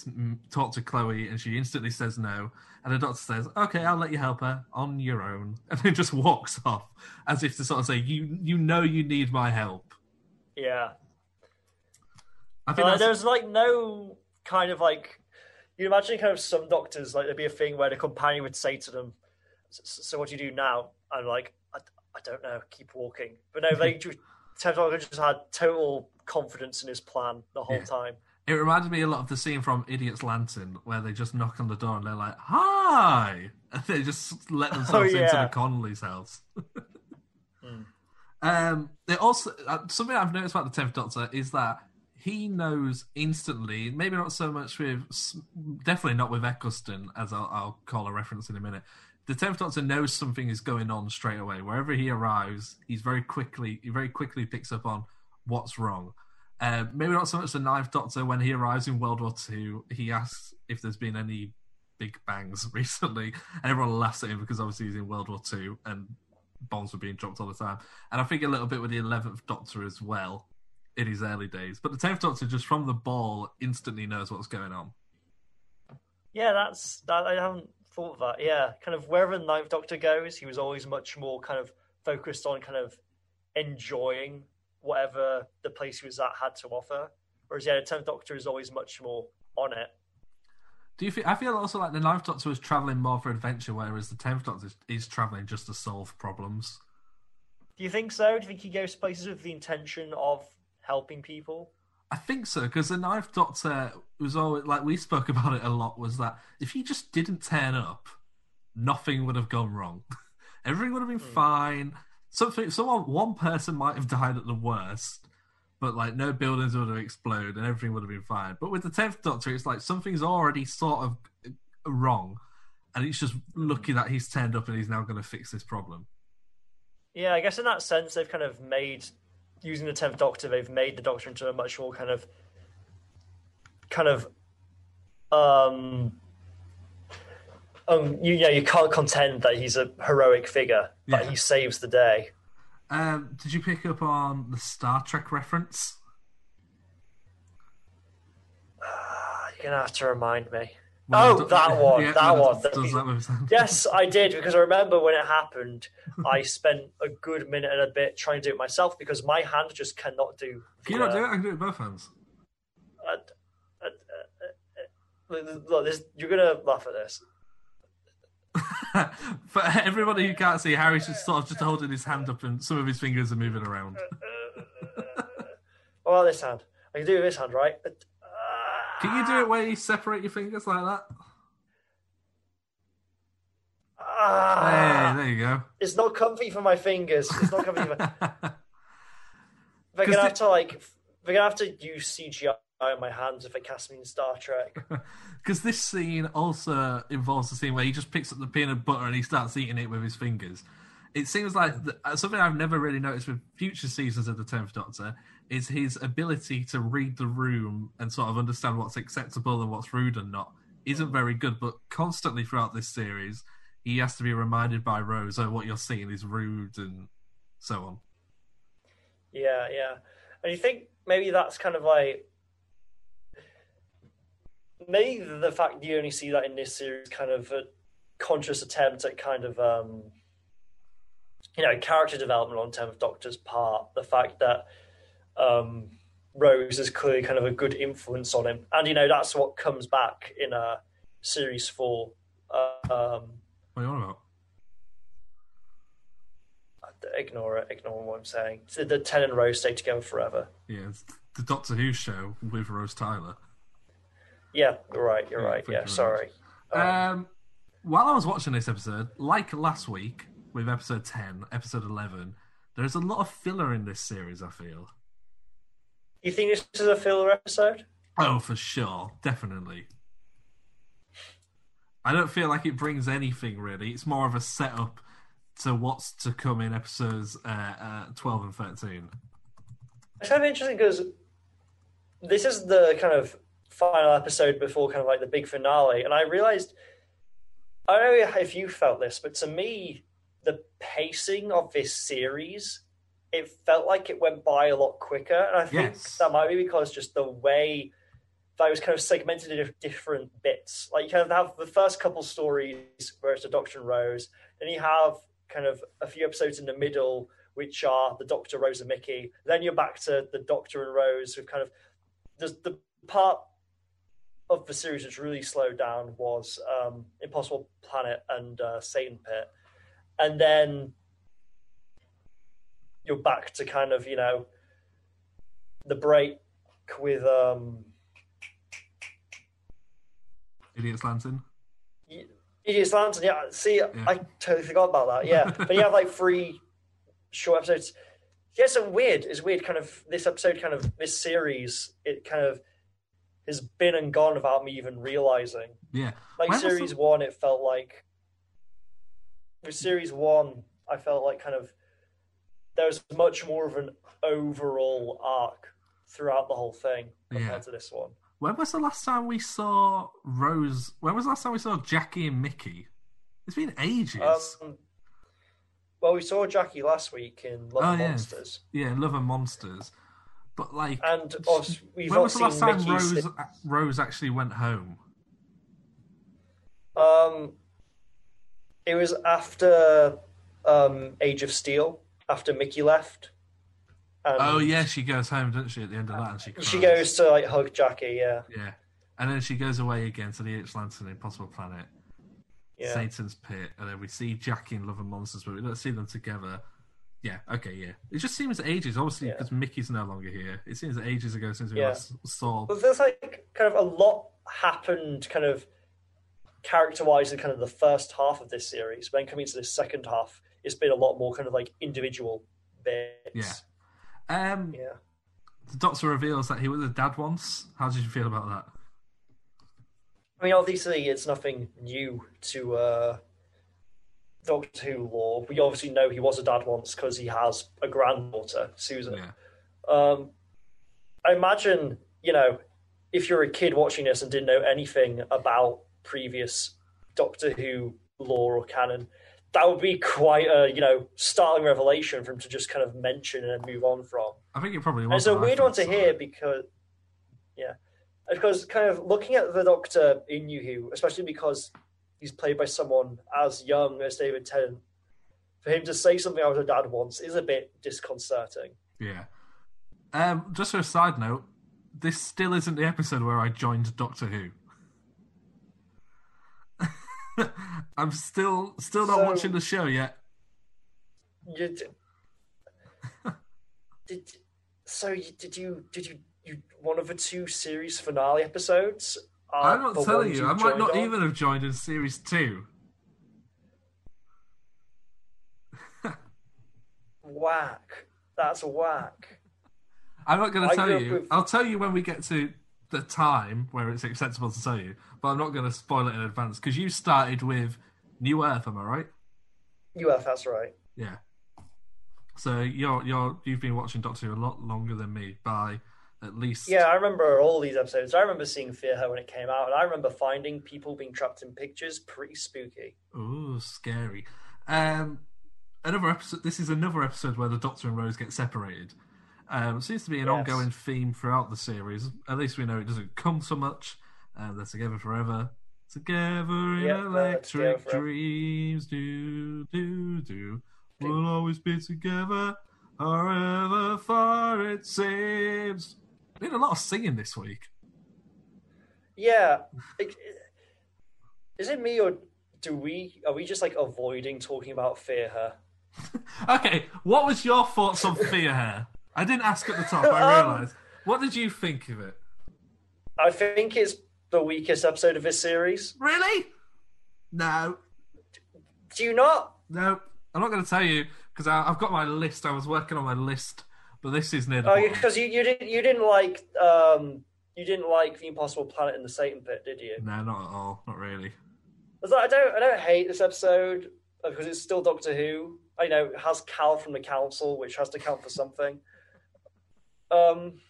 talk to Chloe, and she instantly says no, and the Doctor says, "Okay, I'll let you help her on your own," and then just walks off as if to sort of say, "You you know you need my help." Yeah. I think Uh, there's like no kind of like you imagine kind of some doctors like there'd be a thing where the companion would say to them, "So, so what do you do now?" And like, I, I don't know, keep walking. But no, they just Ted Doctor just had total confidence in his plan the whole Yeah. time. it reminded me a lot of the scene from Idiot's Lantern where they just knock on the door and they're like, "Hi," and they just let themselves into Oh, yeah. the Connolly's house. Um, it also uh, something I've noticed about the Tenth Doctor is that he knows instantly. Maybe not so much with, definitely not with Eccleston, as I'll, I'll call a reference in a minute. The Tenth Doctor knows something is going on straight away. Wherever he arrives, he's very quickly he very quickly picks up on what's wrong. Uh, maybe not so much the Ninth Doctor when he arrives in World War Two. He asks if there's been any big bangs recently, and everyone laughs at him because obviously he's in World War Two and bombs were being dropped all the time. And I think a little bit with the Eleventh Doctor as well in his early days. But the Tenth Doctor just from the ball instantly knows what's going on. Yeah, that's that. I haven't thought that. Yeah, kind of wherever the Ninth Doctor goes, he was always much more kind of focused on kind of enjoying whatever the place he was at had to offer. Whereas yeah, the Tenth Doctor is always much more on it. Do you feel? I feel also like the Ninth Doctor was traveling more for adventure, whereas the Tenth Doctor is, is traveling just to solve problems. Do you think so? Do you think he goes places with the intention of helping people? I think so because the Ninth Doctor was always like we spoke about it a lot. Was that if he just didn't turn up, nothing would have gone wrong. Everything would have been hmm. fine. Something, someone, one person might have died at the worst, but like no buildings would have exploded and everything would have been fine. But with the Tenth Doctor, it's like something's already sort of uh, wrong, and it's just lucky that he's turned up and he's now going to fix this problem. Yeah, I guess in that sense, they've kind of made using the Tenth Doctor, they've made the Doctor into a much more kind of, kind of, um, um, you, you know, you can't contend that he's a heroic figure, but Yeah. he saves the day. Um, did you pick up on the Star Trek reference? You're gonna have to remind me. When oh, that one, Yeah, that one. doctor does that with his hand. yes, I did because I remember when it happened. I spent a good minute and a bit trying to do it myself because my hand just cannot do. Can you not do it? I can do it with both hands. Uh, uh, uh, uh, Look, this, you're gonna laugh at this. For everybody who can't see, Harry's just sort of just holding his hand up and some of his fingers are moving around. Oh, this hand. I can do it with this hand, right? Can you do it where you separate your fingers like that? Ah, Hey, there you go. it's not comfy for my fingers. It's not comfy. For... They're gonna have to like. They're gonna have to use CGI on my hands if they cast me in Star Trek. Because this scene also involves the scene where he just picks up the peanut butter and he starts eating it with his fingers. It seems like the, uh, something I've never really noticed with future seasons of the Tenth Doctor is his ability to read the room and sort of understand what's acceptable and what's rude and not isn't very good. But constantly throughout this series, he has to be reminded by Rose, "Oh, what you're seeing is rude," and so on. Yeah, yeah. And you think maybe that's kind of like maybe the fact you only see that in this series kind of a conscious attempt at kind of um you know character development on Tenth Doctor's part. The fact that um Rose is clearly kind of a good influence on him, and you know that's what comes back in uh, series four. Um, What are you on about? ignore it. Ignore what I'm saying. The, the Ten and Rose stay together forever. Yeah, the Doctor Who show with Rose Tyler. Yeah, you're right. You're Yeah, right. Yeah, sorry. Um, while I was watching this episode, like last week with episode 10, episode 11, there's a lot of filler in this series, I feel. You think this is a filler episode? Oh, for sure. Definitely. I don't feel like it brings anything really. It's more of a setup to what's to come in episodes uh, uh, 12 and 13. It's kind of interesting because this is the kind of final episode before kind of like the big finale, and I realized I don't know if you felt this, but to me, the pacing of this series it felt like it went by a lot quicker, and I think Yes. that might be because just the way that it was kind of segmented into different bits. Like you kind of have the first couple stories where it's the Doctor and Rose, then you have kind of a few episodes in the middle which are the Doctor, Rose, and Mickey. Then you're back to the Doctor and Rose, with kind of the part of the series which really slowed down was um, Impossible Planet and uh, Satan Pit, and then you're back to kind of you know the break with um, Idiot's Lantern. Idiot's Lantern. Yeah, see, I totally forgot about that. Yeah, but you have like three short episodes. yeah, so weird. It's weird. Kind of this episode, kind of this series, it kind of has been and gone without me even realizing. Yeah. Like When series the- one, it felt like with series one, I felt like kind of there was much more of an overall arc throughout the whole thing compared Yeah. to this one. When was the last time we saw Rose? When was the last time we saw Jackie and Mickey? It's been ages. Um, well, we saw Jackie last week in Love oh and yeah, Monsters, yeah, Love and Monsters. But like, and we've when was the last time Mickey. Rose since- Rose actually went home? Um, it was after um, Age of Steel, after Mickey left. And oh yeah, she goes home, doesn't she? At the end of that, and she cries. she goes to like hug Jackie. Yeah, Yeah, and then she goes away again to the H Lantern Impossible Planet, yeah. Satan's Pit, and then we see Jackie and Love and Monsters, but we don't see them together. Yeah, okay, yeah. It just seems ages, obviously, Yeah. because Mickey's no longer here. It seems ages ago since we Yeah. last saw. But there's like kind of a lot happened, kind of character-wise, in kind of the first half of this series. When coming to the second half, it's been a lot more kind of like individual bits. Yeah. Um, Yeah. the Doctor reveals that he was a dad once. How did you feel about that? I mean, obviously, it's nothing new to uh, Doctor Who lore. We obviously know he was a dad once because he has a granddaughter, Susan. Yeah. Um, I imagine, you know, if you're a kid watching this and didn't know anything about previous Doctor Who lore or canon, that would be quite a, you know, startling revelation for him to just kind of mention and move on from. I think it probably And was. it's a weird one to saw hear because, yeah, because kind of looking at the Doctor in New Who, especially because he's played by someone as young as David Tennant, for him to say something I was a dad once is a bit disconcerting. Yeah. Um, just for a side note, this still isn't the episode where I joined Doctor Who. I'm still still not So- watching the show yet. You d- did so? You, did you did you you one of the two series finale episodes? Are I'm not telling ones you. I might not on? even have joined in series two. Whack. That's whack. I'm not going to tell you. with- I'll tell you when we get to the time where it's acceptable to tell you, but I'm not going to spoil it in advance because you started with New Earth. Am I right? UF, that's right. Yeah. So you're you're you've been watching Doctor Who a lot longer than me by at least Yeah, I remember all these episodes. I remember seeing Fear Her when it came out, and I remember finding people being trapped in pictures pretty spooky. Ooh, scary. Um, another episode. This is another episode where the Doctor and Rose get separated. Um, seems to be an Yes. ongoing theme throughout the series. At least we know it doesn't come so much. Um, they're together forever. Together in Yeah, they're together electric dreams, do do do. We'll always be together, however far it seems. We did a lot of singing this week. Yeah, Is it me or do we are we just like avoiding talking about Fear Her? Okay, what was your thoughts on Fear Her? I didn't ask at the top. I Um, realised. What did you think of it? I think it's the weakest episode of this series. Really? No, Do you not? no. I'm not going to tell you because I've got my list. I was working on my list, but this is near the Oh, because you, you didn't you didn't like um you didn't like the Impossible Planet and the Satan Pit, did you? No, not at all. Not really. I like, I don't I don't hate this episode uh, because it's still Doctor Who. I know it has Kel from the Council, which has to count for something. Um,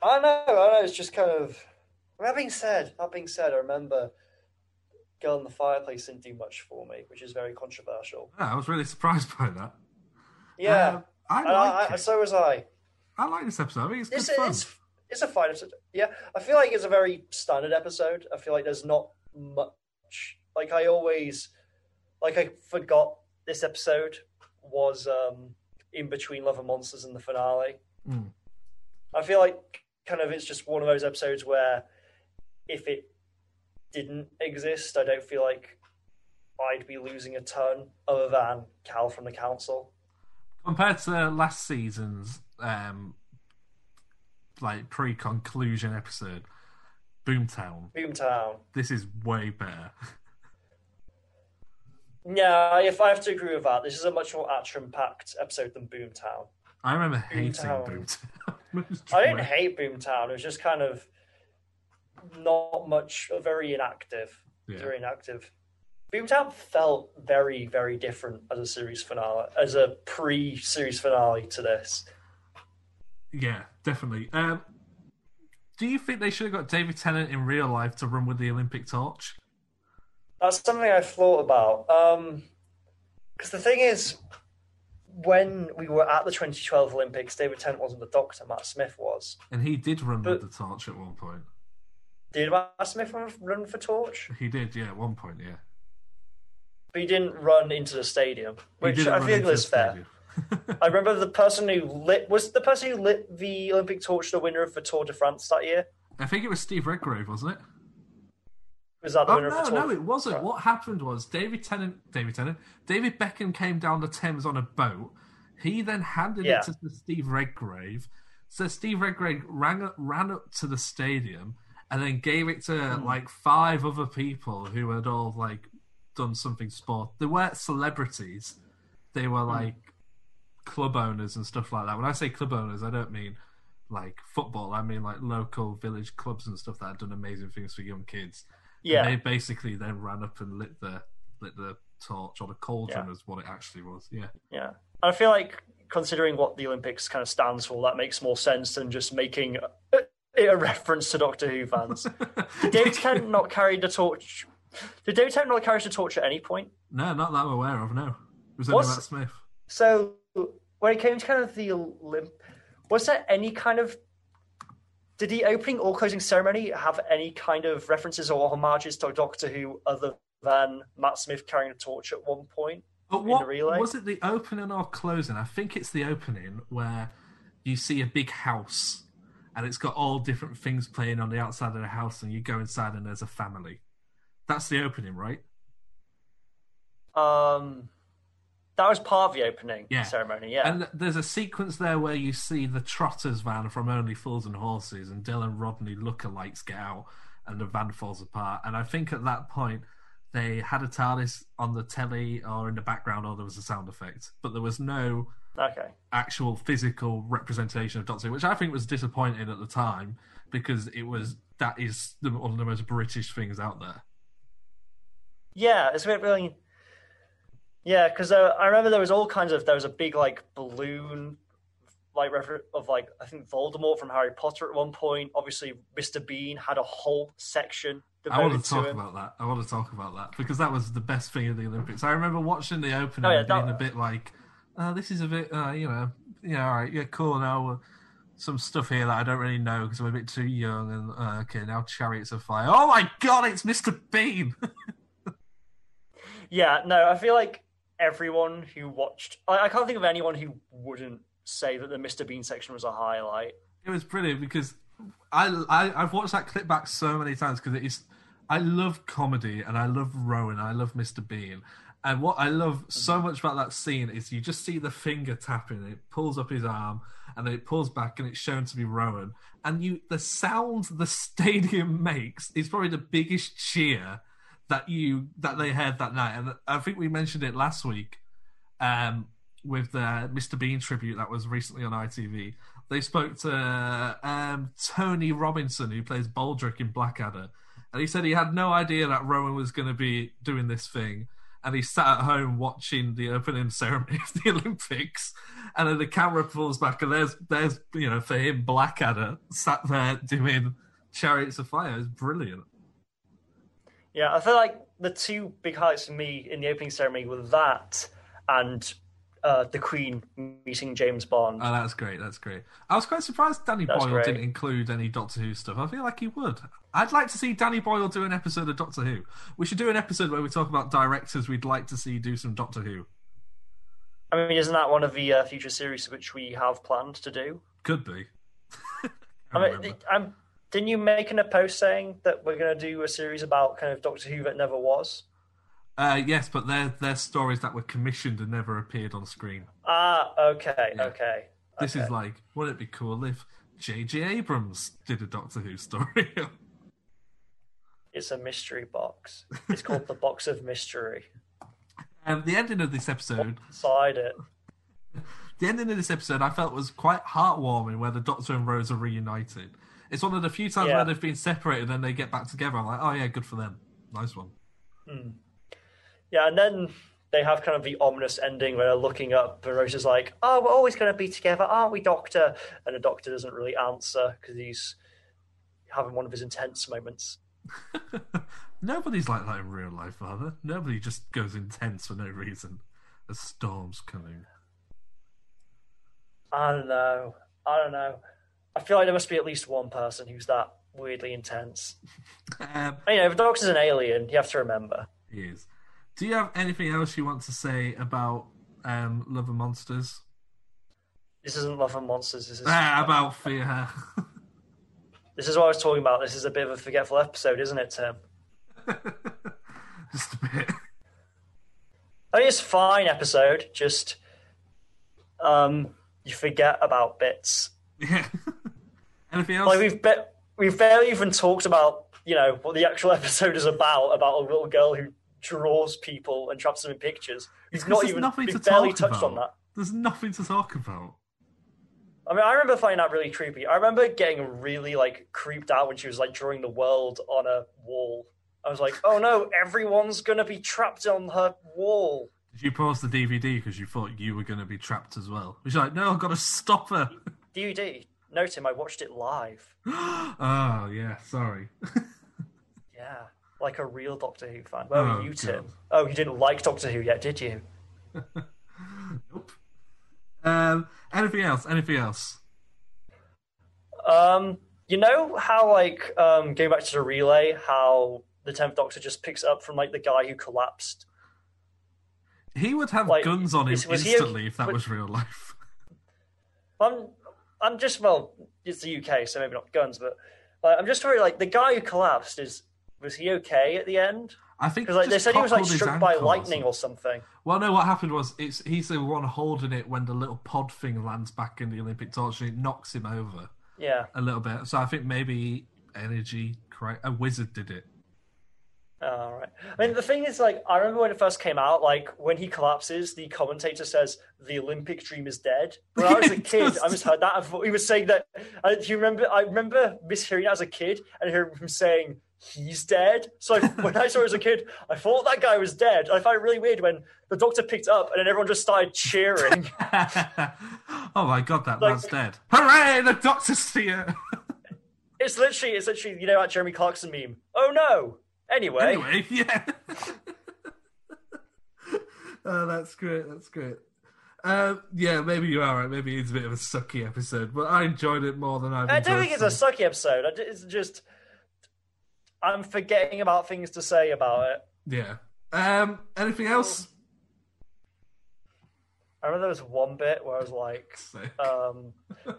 I know. I know. It's just kind of. That being said, that being said, I remember Girl in the Fireplace didn't do much for me, which is very controversial. Yeah, I was really surprised by that. Yeah, Um, I like it. so was I. I like this episode. I think it's good It's, fun. it's it's a fine episode. Yeah, I feel like it's a very standard episode. I feel like there's not much. Like I always, like I forgot this episode was um in between Love and Monsters and the finale. Mm. I feel like kind of it's just one of those episodes where if it didn't exist, I don't feel like I'd be losing a ton other than Kel from the council. Compared to last season's um, like pre-conclusion episode, Boomtown. Boomtown. This is way better. Yeah, if I have to agree with that, this is a much more action-packed episode than Boomtown. I remember hating Boomtown. Boomtown. I didn't hate Boomtown. It was just kind of not much, very inactive. Yeah. Very inactive. Boomtown felt very, very different as a series finale, as a pre-series finale to this. Yeah, definitely. Um, do you think they should have got David Tennant in real life to run with the Olympic torch? That's something I've thought about. Because the thing is, when we were at the 2012 Olympics, David Tennant wasn't the doctor, Matt Smith was. And he did run But- with the torch at one point. Did Matt Smith run for Torch? He did, yeah, at one point, yeah. But he didn't run into the stadium, which I feel the fair. I remember the person who lit was the person who lit the Olympic torch, the winner of the Tour de France that year. I think it was Steve Redgrave, wasn't it? Was that the Oh winner no, of the Tour? no, it wasn't. What happened was David Tennant, David Tennant, David Beckham came down the Thames on a boat. He then handed Yeah. it to Steve Redgrave. So Steve Redgrave ran ran up to the stadium and then gave it to Hmm. like five other people who had all like done something sport. They weren't celebrities. They were Hmm. like club owners and stuff like that. When I say club owners, I don't mean like football. I mean like local village clubs and stuff that had done amazing things for young kids. And Yeah. they basically then ran up and lit the lit the torch or the cauldron Yeah. is what it actually was. Yeah. Yeah, I feel like considering what the Olympics kind of stands for, that makes more sense than just making a, a reference to Doctor Who fans. Did David Tennant not carry the torch? Did David Tennant not carry the torch at any point? No, not that I'm aware of. No, it was only Matt Smith. So when it came to kind of the Olymp, was there any kind of did the opening or closing ceremony have any kind of references or homages to Doctor Who other than Matt Smith carrying a torch at one point But in what the relay? was it? The opening or closing? I think it's the opening where you see a big house and it's got all different things playing on the outside of the house, and you go inside and there's a family. That's the opening, right? Um, that was part of the opening Yeah. ceremony. Yeah, And there's a sequence there where you see the Trotters van from Only Fools and Horses and Del and Rodney lookalikes get out and the van falls apart. And I think at that point they had a TARDIS on the telly or in the background or there was a sound effect. But there was no okay. actual physical representation of Doctor which I think was disappointing at the time because it was that is the, one of the most British things out there. Yeah, it's a bit really. Yeah, because uh, I remember there was all kinds of there was a big like balloon, like refer- of like I think Voldemort from Harry Potter at one point. Obviously, Mr. Bean had a whole section I want to to talk him. about that. I want to talk about that because that was the best thing of the Olympics. I remember watching the opening Oh, yeah, and being that- a bit like, oh, "This is a bit, uh, you know, yeah, all right, yeah, cool." Now uh, some stuff here that I don't really know because I'm a bit too young. And uh, okay, now Chariots of Fire. Oh my God, it's Mr. Bean. Yeah, no, I feel like everyone who watched, I, I can't think of anyone who wouldn't say that the Mr. Bean section was a highlight. It was brilliant because I, I I've watched that clip back so many times because it is I love comedy and I love Rowan, I love Mr. Bean. And what I love so mm-hmm. much about that scene is you just see the finger tapping, it pulls up his arm, and then it pulls back, and it's shown to be Rowan. And you, the sound the stadium makes is probably the biggest cheer that you that they heard that night. And I think we mentioned it last week um, with the Mr. Bean tribute that was recently on ITV. They spoke to um, Tony Robinson, who plays Baldrick in Blackadder, and he said he had no idea that Rowan was going to be doing this thing. And he sat at home watching the opening ceremony of the Olympics, and then the camera pulls back, and there's there's you know for him Blackadder sat there doing Chariots of Fire. It's brilliant. Yeah, I feel like the two big highlights for me in the opening ceremony were that and uh, the Queen meeting James Bond. Oh, that's great. That's great. I was quite surprised Danny That's Boyle great. didn't include any Doctor Who stuff. I feel like he would. I'd like to see Danny Boyle do an episode of Doctor Who. We should do an episode where we talk about directors we'd like to see do some Doctor Who. I mean, isn't that one of the uh, future series which we have planned to do? Could be. I mean, th- um, didn't you make in a post saying that we're going to do a series about kind of Doctor Who that never was? Uh, yes, but they're they're stories that were commissioned and never appeared on screen. Ah, okay, okay. This is like, wouldn't it be cool if J.J. Abrams did a Doctor Who story? It's a mystery box. It's called the Box of Mystery. Um, the ending of this episode, Side it. the ending of this episode, I felt was quite heartwarming, where the Doctor and Rose are reunited. It's one of the few times Yeah. where they've been separated, and then they get back together. I'm like, oh yeah, good for them. Nice one. Hmm. Yeah, and then they have kind of the ominous ending where they're looking up, and Rose is like, "Oh, we're always going to be together, aren't we, Doctor?" And the Doctor doesn't really answer because he's having one of his intense moments. Nobody's like that in real life, are there? Nobody just goes intense for no reason. A storm's coming. I don't know. I don't know. I feel like there must be at least one person who's that weirdly intense. Um, You know, if the Doctor's an alien, you have to remember. he is. Do you have anything else you want to say about um, Love and Monsters? This isn't Love and Monsters. This is Ah, about Fear. this is what I was talking about. This is a bit of a forgetful episode, isn't it, Tim? Just a bit. I mean, it's a fine episode. Just um, you forget about bits. Yeah. Anything else? Like we've be- we've barely even talked about you know what the actual episode is about about a little girl who draws people and traps them in pictures. We've not there's even nothing we've to barely talk touched about. on that. There's nothing to talk about. I mean, I remember finding that really creepy. I remember getting really like creeped out when she was like drawing the world on a wall. I was like, oh no, everyone's gonna be trapped on her wall. Did you pause the DVD because you thought you were going to be trapped as well? Which like, no, I've got to stop her. DVD. No, Tim, I watched it live. oh yeah, sorry. Yeah, like a real Doctor Who fan. Where Oh, were you, Tim? God. Oh, you didn't like Doctor Who yet, did you? nope. Um, anything else? Anything else? Um, you know how like um going back to the relay, how the tenth Doctor just picks up from like the guy who collapsed. He would have Like, guns on him was instantly if that but- was real life. I'm I'm just well, it's the UK, so maybe not guns, but like, I'm just worried. Like the guy who collapsed is was he okay at the end? I think Because like they said he was like struck by lightning or something. Well, no, what happened was it's he's the one holding it when the little pod thing lands back in the Olympic torch and it knocks him over Yeah. a little bit. So I think maybe energy? A wizard did it. All right. I mean, the thing is, like, I remember when it first came out, like, when he collapses, the commentator says, the Olympic dream is dead. When I was a kid. I just heard that. I thought he was saying that. I, do you remember? I remember mishearing that as a kid and hearing him saying, he's dead. So I, when I saw it as a kid, I thought that guy was dead. I found it really weird when the doctor picked up and then everyone just started cheering. oh my god, that Like- man's dead! Hooray! The doctor's here. it's literally, it's literally, you know, that Jeremy Clarkson meme. Oh no. Anyway. anyway, yeah. oh, that's great. That's great. Um, yeah, maybe you are right. Maybe it's a bit of a sucky episode, but I enjoyed it more than I've. I don't think it's a sucky episode. It's just I'm forgetting about things to say about it. Yeah. Um, anything else? I remember there was one bit where I was like, um,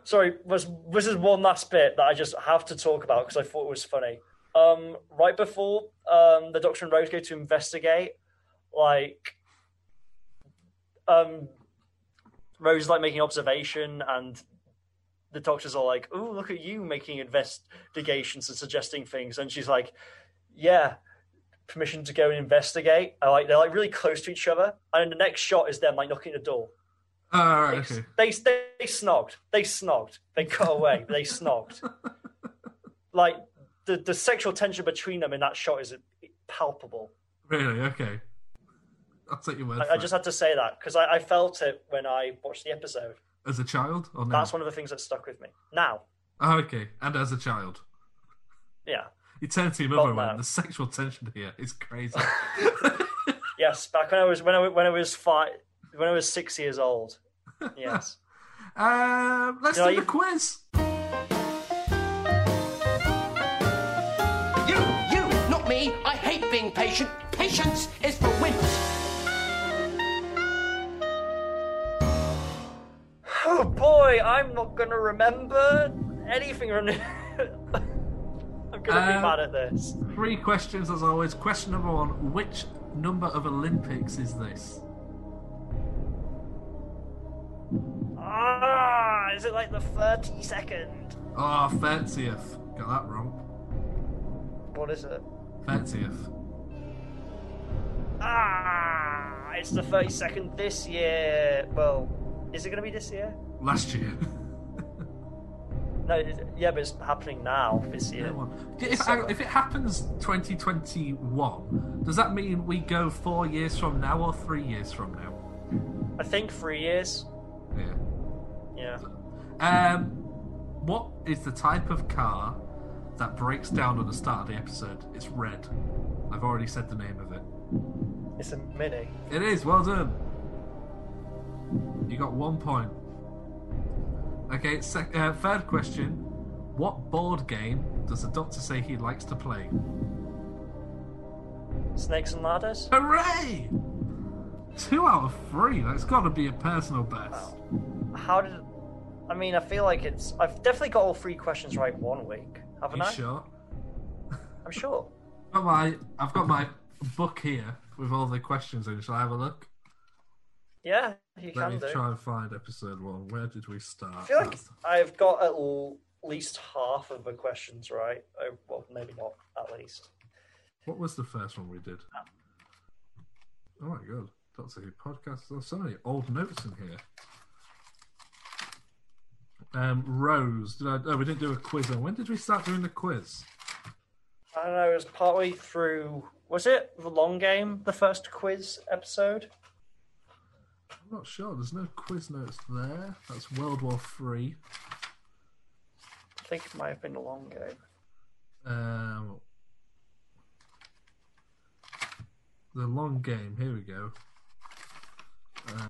sorry, was this is one last bit that I just have to talk about because I thought it was funny. Um, right before um, the Doctor and Rose go to investigate, like, um, Rose is like making observation, and the Doctor's all like, "Oh, look at you making investigations and suggesting things," and she's like, "Yeah." Permission to go and investigate. I like they're like really close to each other, and the next shot is them like knocking the door. Oh, right, okay. They, they they snogged. They snogged. They cut away. they snogged. Like the the sexual tension between them in that shot is palpable. Really? Okay. I'll take your word I, I it. just had to say that because I, I felt it when I watched the episode. As a child, or no? That's one of the things that stuck with me. Now, Oh, okay. And as a child, yeah, you turn to your mother Not and went, now. "The sexual tension here is crazy." yes, back when I was when I when I was five when I was six years old. Yes. um, let's You know, do the you- quiz. Being patient. Patience is for wimps. Oh boy, I'm not gonna remember anything. From... I'm gonna be Um, mad at this. Three questions as always. Question number one: Which number of Olympics is this? Ah, is it like the thirty second? Oh, thirtieth. Got that wrong. What is it? Thirtieth. Ah, it's the 32nd this year. Well, is it going to be this year? Last year. No, yeah, but it's happening now this year. if, So- if it happens 2021, does that mean we go four years from now or three years from now? I think three years. Yeah. Yeah. Um, what is the type of car that breaks down on the start of the episode? It's red. I've already said the name of it. It's a mini. It is. Well done. You got one point. Okay. Sec- uh, third question: What board game does the Doctor say he likes to play? Snakes and ladders. Hooray! Two out of three. That's got to be a personal best. How did? I mean, I feel like it's. I've definitely got all three questions right one week, haven't you I? sure? I'm sure. Got my, I've got my book here with all the questions in. Shall I have a look? Yeah, you Let can me do. try and find episode one. Where did we start? I feel like I've got at l- least half of the questions right. Oh, well, maybe not at least. What was the first one we did? Oh my god, Doctor Who podcast. There's so many old notes in here. Um, Rose. Did I? Oh, we didn't do a quiz. On when did we start doing the quiz? I don't know. It was partway through. Was it the long game? The first quiz episode. I'm not sure. There's no quiz notes there. That's World War Three. I think it might have been the long game. Um, the long game. Here we go. Uh,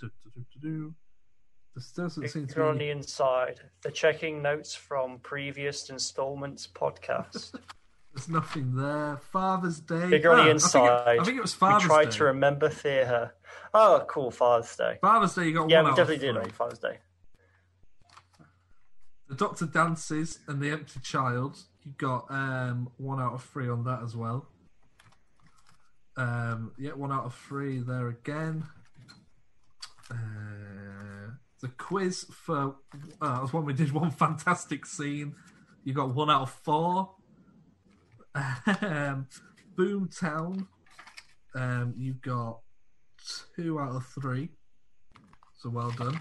do, do, do. This doesn't seem If you're on the inside, they're checking notes from previous installments podcast. There's nothing there. Father's Day. Bigger on Oh, the I think it- inside. I think it was Father's we tried Day. to remember theatre. Oh, cool, Father's Day. Father's Day. You got yeah, one we out definitely did on Father's Day. The Doctor dances and the Empty Child. You got um, one out of three on that as well. Um, yeah, one out of three there again. Uh, the quiz for uh, that was one we did. One fantastic scene. You got one out of four. Um, Boomtown. Um, you got two out of three. So well done.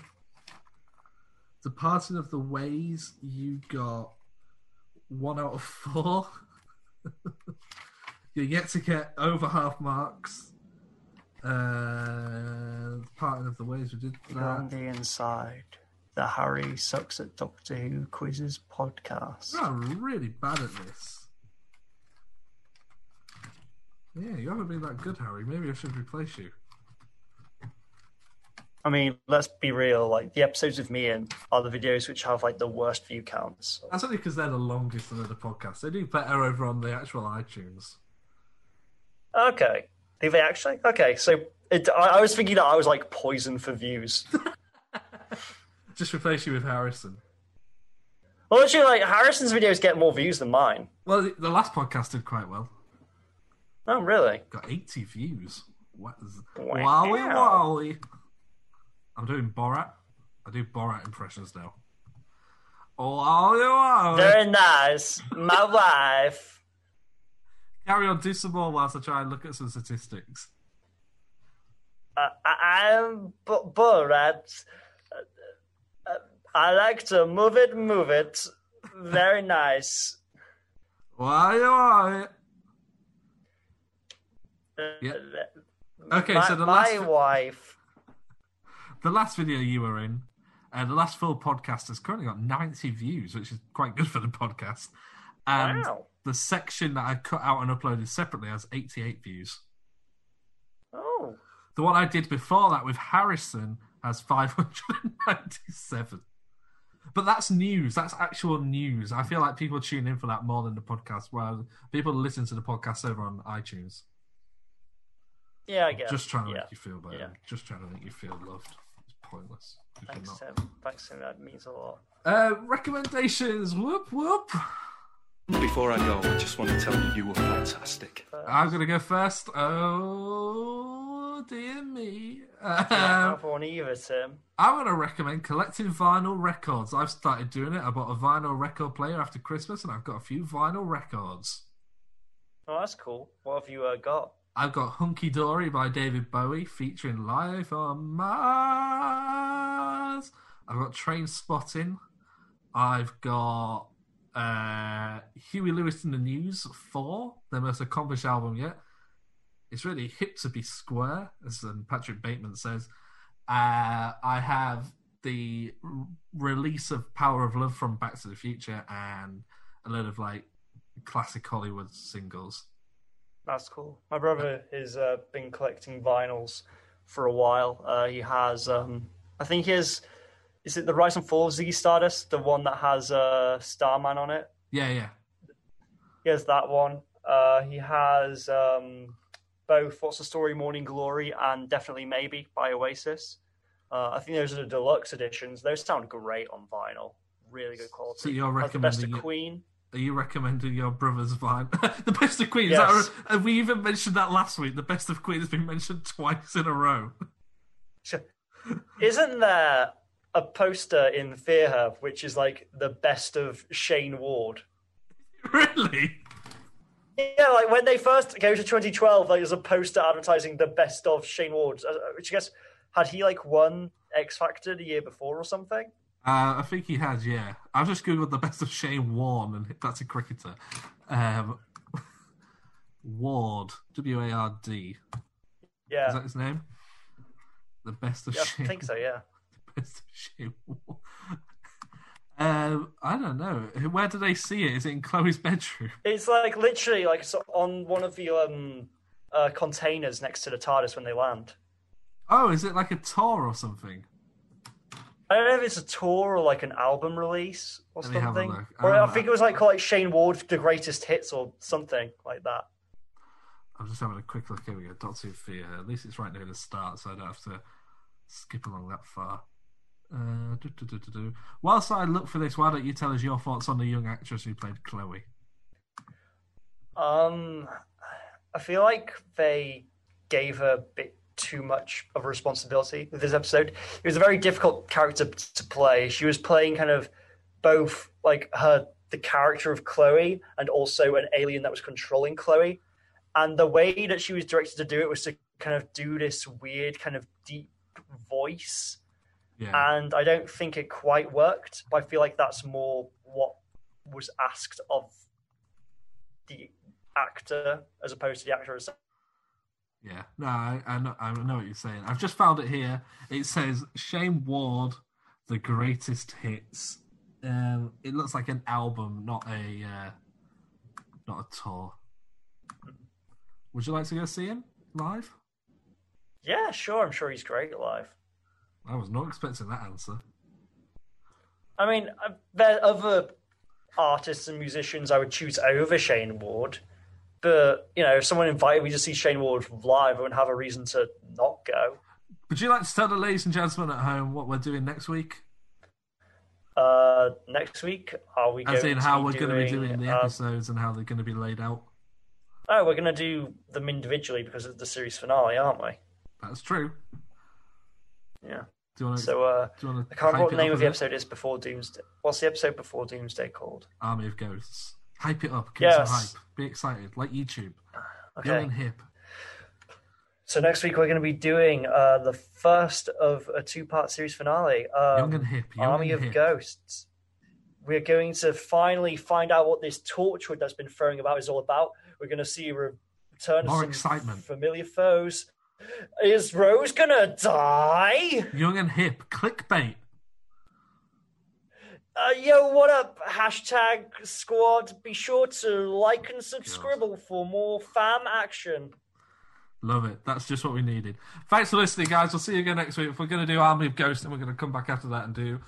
The Parting of the Ways, you got one out of four. You're yet to get over half marks. Uh, Parting of the Ways, we did You're on the inside. The Harry Sucks at Doctor Who Quizzes podcast. You're really bad at this. Yeah, you haven't been that good, Harry. Maybe I should replace you. I mean, let's be real. Like the episodes with me in are the videos which have like the worst view counts. That's only because they're the longest of the podcasts. They do better over on the actual iTunes. Okay, do they actually? Okay, so it, I, I was thinking that I was like poison for views. Just replace you with Harrison. well, actually, like Harrison's videos get more views than mine. Well, the- the last podcast did quite well. Oh, really? Got 80 views. What is... Wow. Wowie wowie. I'm doing Borat. I do Borat impressions now. Wowie wowie. Very nice, my wife. Carry on, do some more whilst I try and look at some statistics. I, I, I'm B- Borat. Uh, uh, I like to move it, move it. Very nice. Wowie wowie. Uh, Yeah. Okay, my, so the last my wife. the last video you were in, uh, the last full podcast has currently got 90 views, which is quite good for the podcast. And Wow. the section that I cut out and uploaded separately has 88 views. Oh, The one I did before that with Harrison has 597. But that's news. That's actual news. I feel like people tune in for that more than the podcast, while people listen to the podcast over on iTunes. yeah, I guess. Just trying to yeah. make you feel better. Yeah. Just trying to make you feel loved. It's pointless. Thanks. Tim. Thanks, Tim. That means a lot. Uh, recommendations. Whoop whoop. Before I go, I just want to tell you you were fantastic. I'm gonna go first. Oh dear me. I don't Um, have one either, Tim. I'm gonna recommend collecting vinyl records. I've started doing it. I bought a vinyl record player after Christmas, and I've got a few vinyl records. Oh, that's cool. What have you uh, got? I've got Hunky Dory by David Bowie featuring Life on Mars. I've got Train Spotting. I've got uh, Huey Lewis and the News 4, their most accomplished album yet. It's really hip to be square, as um, Patrick Bateman says. Uh, I have the release of Power of Love from Back to the Future and a load of like classic Hollywood singles. That's cool. My brother has uh, been collecting vinyls for a while. Uh, he has, um, I think he has, is it the Rise and Fall of Ziggy Stardust, the one that has uh, Starman on it? Yeah, yeah. He has that one. Uh, he has um, both What's the Story, Morning Glory, and Definitely Maybe by Oasis. Uh, I think those are the deluxe editions. Those sound great on vinyl. Really good quality. So you're Has the best of recommending Queen. Are you recommending your brother's vine? the best of Queen. Yes. that, have we even mentioned that last week? The best of Queen has been mentioned twice in a row. Isn't there a poster in Fear Her which is like the best of Shayne Ward? really? Yeah, like when they first came to 2012, like there's a poster advertising the best of Shayne Ward, uh, which I guess had he like won X Factor the year before or something. Uh, I think he has, yeah. I've just googled the best of Shane Warne, and that's a cricketer. Um, Ward, W A R D. Yeah, Is that his name? The best of yeah I think so. Yeah, Best of Shane Warne. Um, I don't know. Where do they see it? Is it in Chloe's bedroom? it's like literally like so on one of the um uh, containers next to the TARDIS when they land. Oh, is it like a tour or something? I don't know if it's a tour or like an album release or Let me have a something. Or I Um, think it was like called like Shayne Ward, the greatest hits or something like that. I'm just having a quick look. Here we go. Doctor Fear. At least it's right near the start, so I don't have to skip along that far. Uh, do, do, do. Whilst I look for this, why don't you tell us your thoughts on the young actress who played Chloe? Um, I feel like they gave her a bit too much of a responsibility with this episode. It was a very difficult character to play. She was playing kind of both like her the character of Chloe and also an alien that was controlling Chloe. And the way that she was directed to do it was to kind of do this weird kind of deep voice. Yeah. And I don't think it quite worked. But I feel like that's more what was asked of the actor as opposed to the actor herself. Yeah, no, I, I, know, I know what you're saying. I've just found it here. It says Shayne Ward, the greatest hits. Um, it looks like an album, not a uh, not a tour. Would you like to go see him live? Yeah, sure. I'm sure he's great live. I was not expecting that answer. I mean, uh, there are other artists and musicians I would choose over Shayne Ward, but you know, if someone invited me to see Shayne Ward live, I wouldn't have a reason to not go. Would you like to tell the ladies and gentlemen at home what we're doing next week? Uh, next week, are we As going in how to we're going to be doing, the uh, episodes and how they're going to be laid out. Oh, we're going to do them individually because it's the series finale, aren't we? That's true. Yeah. Do you want to? So, uh, do you want I can't remember what the name of the episode is before Doomsday. What's the episode before Doomsday called? Army of Ghosts. Hype it up. Give Yes. hype. Be excited, like YouTube. Okay. Young and hip. So next week we're going to be doing uh, the first of a two-part series finale. Um, Young and hip, young Army and of hip. Ghosts. We're going to finally find out what this Torchwood that's been throwing about is all about. We're going to see a return More of some excitement. familiar foes. Is Rose gonna die? Young and hip. Clickbait. Uh, yo, what up, hashtag squad? Be sure to like and subscribe for more fam action. Love it. That's just what we needed. Thanks for listening, guys. We'll see you again next week. If We're going to do Army of Ghosts, and we're going to come back after that and do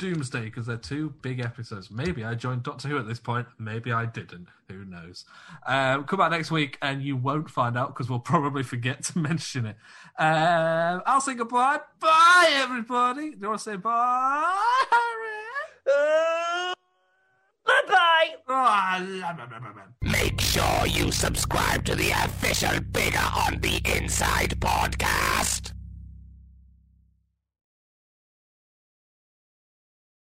Doomsday because they're two big episodes. Maybe I joined Doctor Who at this point. Maybe I didn't. Who knows? Um, come back next week, and you won't find out because we'll probably forget to mention it. Um, I'll say goodbye. Bye, everybody. Do you want to say bye? Uh, bye bye. Make sure you subscribe to the official Bigger on the Inside podcast.